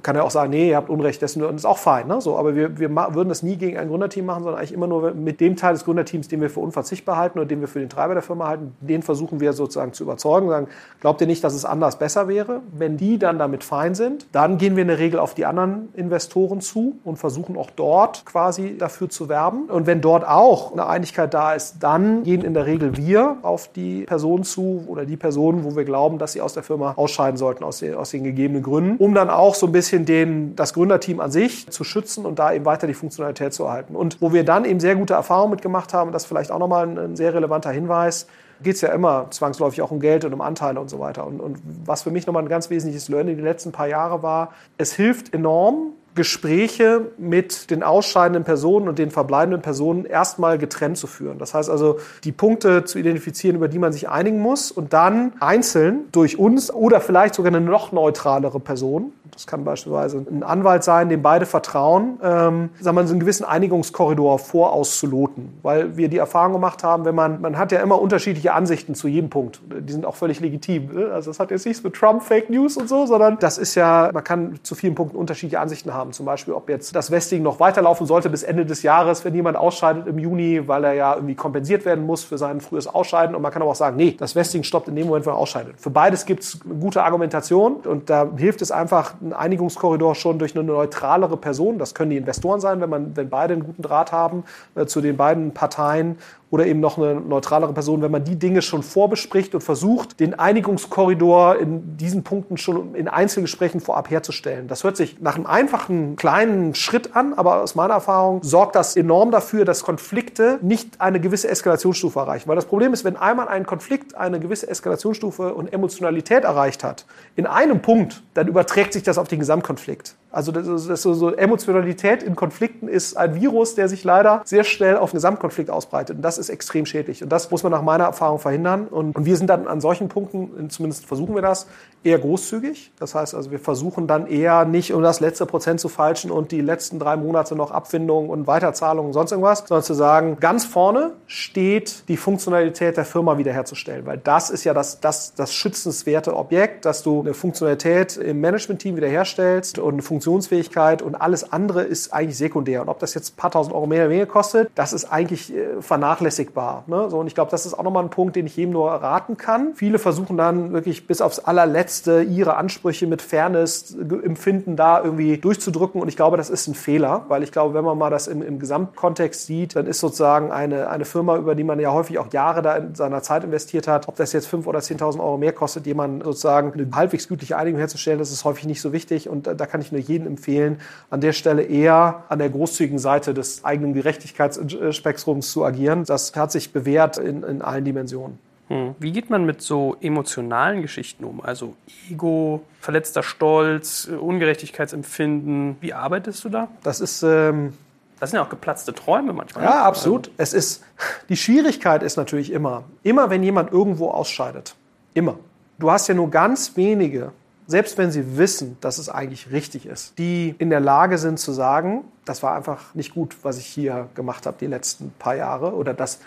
kann ja auch sagen, nee, ihr habt Unrecht, das ist auch fein. Ne? So, aber wir, wir würden das nie gegen ein Gründerteam machen, sondern eigentlich immer nur mit dem Teil des Gründerteams, den wir für unverzichtbar halten oder den wir für den Treiber der Firma halten, den versuchen wir sozusagen zu überzeugen, sagen, glaubt ihr nicht, dass es anders besser wäre? Wenn die dann damit fein sind, dann gehen wir in der Regel auf die anderen Investoren zu und versuchen auch dort quasi dafür zu werben. Und wenn dort auch eine Einigkeit da ist, dann gehen in der Regel wir auf die Person zu oder die Personen, wo wir glauben, dass sie aus der Firma ausscheiden sollten, aus den, aus den gegebenen Gründen, um dann auch so ein bisschen bisschen den, das Gründerteam an sich zu schützen und da eben weiter die Funktionalität zu erhalten. Und wo wir dann eben sehr gute Erfahrungen mitgemacht haben, das ist vielleicht auch nochmal ein, ein sehr relevanter Hinweis, geht es ja immer zwangsläufig auch um Geld und um Anteile und so weiter. Und, und was für mich nochmal ein ganz wesentliches Learning die letzten paar Jahre war, es hilft enorm, Gespräche mit den ausscheidenden Personen und den verbleibenden Personen erstmal getrennt zu führen. Das heißt also, die Punkte zu identifizieren, über die man sich einigen muss und dann einzeln durch uns oder vielleicht sogar eine noch neutralere Person, das kann beispielsweise ein Anwalt sein, dem beide vertrauen, ähm, sagen wir, so einen gewissen Einigungskorridor vorauszuloten. Weil wir die Erfahrung gemacht haben, wenn man, man hat ja immer unterschiedliche Ansichten zu jedem Punkt. Die sind auch völlig legitim. Ne? Also das hat jetzt nichts mit Trump, Fake News und so, sondern das ist ja, man kann zu vielen Punkten unterschiedliche Ansichten haben. Haben. Zum Beispiel, ob jetzt das Vesting noch weiterlaufen sollte bis Ende des Jahres, wenn jemand ausscheidet im Juni, weil er ja irgendwie kompensiert werden muss für sein frühes Ausscheiden. Und man kann aber auch sagen, nee, das Vesting stoppt in dem Moment, wo er ausscheidet. Für beides gibt es gute Argumentation und da hilft es einfach, ein Einigungskorridor schon durch eine neutralere Person, das können die Investoren sein, wenn, man, wenn beide einen guten Draht haben äh, zu den beiden Parteien, oder eben noch eine neutralere Person, wenn man die Dinge schon vorbespricht und versucht, den Einigungskorridor in diesen Punkten schon in Einzelgesprächen vorab herzustellen. Das hört sich nach einem einfachen, kleinen Schritt an, aber aus meiner Erfahrung sorgt das enorm dafür, dass Konflikte nicht eine gewisse Eskalationsstufe erreichen. Weil das Problem ist, wenn einmal ein Konflikt eine gewisse Eskalationsstufe und Emotionalität erreicht hat, in einem Punkt, dann überträgt sich das auf den Gesamtkonflikt. Also das das ist so, Emotionalität in Konflikten ist ein Virus, der sich leider sehr schnell auf einen Gesamtkonflikt ausbreitet. Und das ist extrem schädlich. Und das muss man nach meiner Erfahrung verhindern. Und, und wir sind dann an solchen Punkten, zumindest versuchen wir das, eher großzügig. Das heißt also, wir versuchen dann eher nicht um das letzte Prozent zu falschen und die letzten drei Monate noch Abfindungen und Weiterzahlungen und sonst irgendwas, sondern zu sagen, ganz vorne steht die Funktionalität der Firma wiederherzustellen. Weil das ist ja das, das, das schützenswerte Objekt, dass du eine Funktionalität im Management-Team wiederherstellst und eine Funktion Funktionsfähigkeit und alles andere ist eigentlich sekundär. Und ob das jetzt ein paar tausend Euro mehr oder weniger kostet, das ist eigentlich äh, vernachlässigbar. Ne? So, und ich glaube, das ist auch nochmal ein Punkt, den ich jedem nur raten kann. Viele versuchen dann wirklich bis aufs allerletzte ihre Ansprüche mit Fairness, Empfinden da irgendwie durchzudrücken. Und ich glaube, das ist ein Fehler, weil ich glaube, wenn man mal das im, im Gesamtkontext sieht, dann ist sozusagen eine, eine Firma, über die man ja häufig auch Jahre da in seiner Zeit investiert hat, ob das jetzt 5.000 oder 10.000 Euro mehr kostet, jemand sozusagen eine halbwegs gütliche Einigung herzustellen, das ist häufig nicht so wichtig. Und da, da kann ich nur jeden empfehlen, an der Stelle eher an der großzügigen Seite des eigenen Gerechtigkeitsspektrums zu agieren. Das hat sich bewährt in, in allen Dimensionen. Hm. Wie geht man mit so emotionalen Geschichten um? Also Ego, verletzter Stolz, Ungerechtigkeitsempfinden. Wie arbeitest du da? Das ist. Ähm das sind ja auch geplatzte Träume manchmal. Ja, absolut. Es ist, die Schwierigkeit ist natürlich immer, immer wenn jemand irgendwo ausscheidet. Immer. Du hast ja nur ganz wenige selbst wenn sie wissen, dass es eigentlich richtig ist, die in der Lage sind zu sagen, das war einfach nicht gut, was ich hier gemacht habe die letzten paar Jahre oder dass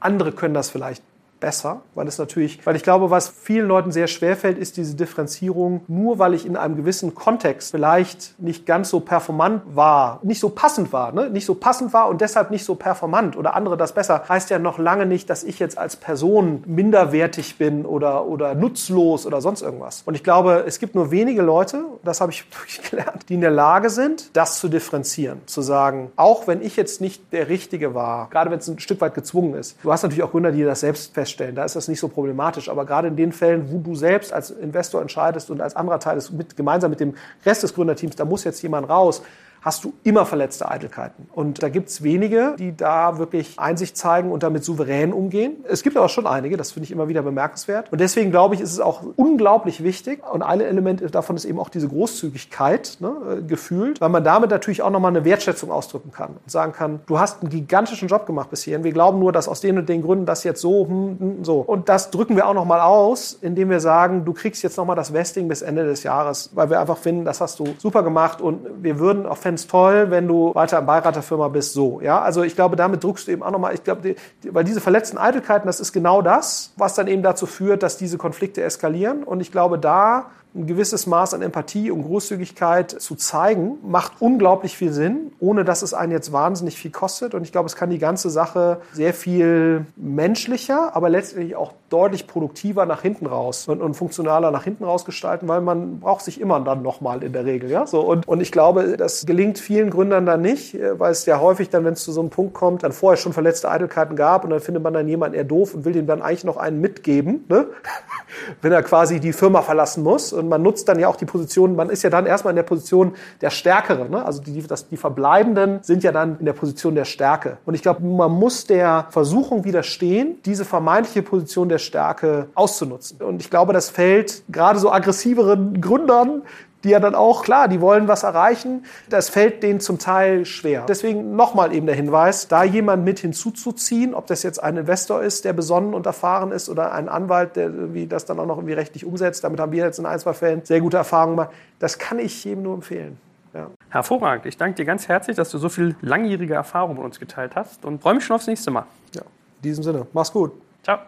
andere können das vielleicht besser, weil es natürlich, weil ich glaube, was vielen Leuten sehr schwer fällt, ist diese Differenzierung. Nur weil ich in einem gewissen Kontext vielleicht nicht ganz so performant war, nicht so passend war, ne? nicht so passend war und deshalb nicht so performant oder andere das besser, heißt ja noch lange nicht, dass ich jetzt als Person minderwertig bin oder, oder nutzlos oder sonst irgendwas. Und ich glaube, es gibt nur wenige Leute, das habe ich gelernt, die in der Lage sind, das zu differenzieren, zu sagen, auch wenn ich jetzt nicht der Richtige war, gerade wenn es ein Stück weit gezwungen ist. Du hast natürlich auch Gründer, die das selbst feststellen feststellen. Da ist das nicht so problematisch. Aber gerade in den Fällen, wo du selbst als Investor entscheidest und als anderer Teil des, mit, gemeinsam mit dem Rest des Gründerteams, da muss jetzt jemand raus, hast du immer verletzte Eitelkeiten. Und da gibt es wenige, die da wirklich Einsicht zeigen und damit souverän umgehen. Es gibt aber schon einige, das finde ich immer wieder bemerkenswert. Und deswegen glaube ich, ist es auch unglaublich wichtig. Und ein Element davon ist eben auch diese Großzügigkeit ne, äh, gefühlt, weil man damit natürlich auch nochmal eine Wertschätzung ausdrücken kann und sagen kann, du hast einen gigantischen Job gemacht bis hierhin. Wir glauben nur, dass aus den und den Gründen das jetzt so, hm, hm, so. Und das drücken wir auch nochmal aus, indem wir sagen, du kriegst jetzt nochmal das Vesting bis Ende des Jahres, weil wir einfach finden, das hast du super gemacht und wir würden auf fände es toll, wenn du weiter im Beirat der Firma bist, so. Ja, also ich glaube, damit drückst du eben auch nochmal, ich glaube, die, weil diese verletzten Eitelkeiten, das ist genau das, was dann eben dazu führt, dass diese Konflikte eskalieren. Und ich glaube, da ein gewisses Maß an Empathie und Großzügigkeit zu zeigen, macht unglaublich viel Sinn, ohne dass es einen jetzt wahnsinnig viel kostet. Und ich glaube, es kann die ganze Sache sehr viel menschlicher, aber letztendlich auch deutlich produktiver nach hinten raus und, und funktionaler nach hinten raus gestalten, weil man braucht sich immer dann nochmal in der Regel. Ja? So, und, und ich glaube, das gelingt vielen Gründern dann nicht, weil es ja häufig dann, wenn es zu so einem Punkt kommt, dann vorher schon verletzte Eitelkeiten gab und dann findet man dann jemanden eher doof und will dem dann eigentlich noch einen mitgeben, ne? wenn er quasi die Firma verlassen muss und man nutzt dann ja auch die Position, man ist ja dann erstmal in der Position der Stärkere. Ne? Also die, das, die Verbleibenden sind ja dann in der Position der Stärke. Und ich glaube, man muss der Versuchung widerstehen, diese vermeintliche Position der Stärke auszunutzen. Und ich glaube, das fällt gerade so aggressiveren Gründern die ja dann auch, klar, die wollen was erreichen. Das fällt denen zum Teil schwer. Deswegen nochmal eben der Hinweis, da jemand mit hinzuzuziehen, ob das jetzt ein Investor ist, der besonnen und erfahren ist oder ein Anwalt, der irgendwie das dann auch noch irgendwie rechtlich umsetzt. Damit haben wir jetzt in ein, zwei Fällen sehr gute Erfahrungen gemacht. Das kann ich jedem nur empfehlen. Ja. Hervorragend. Ich danke dir ganz herzlich, dass du so viel langjährige Erfahrung mit uns geteilt hast und freue mich schon aufs nächste Mal. Ja, in diesem Sinne. Mach's gut. Ciao.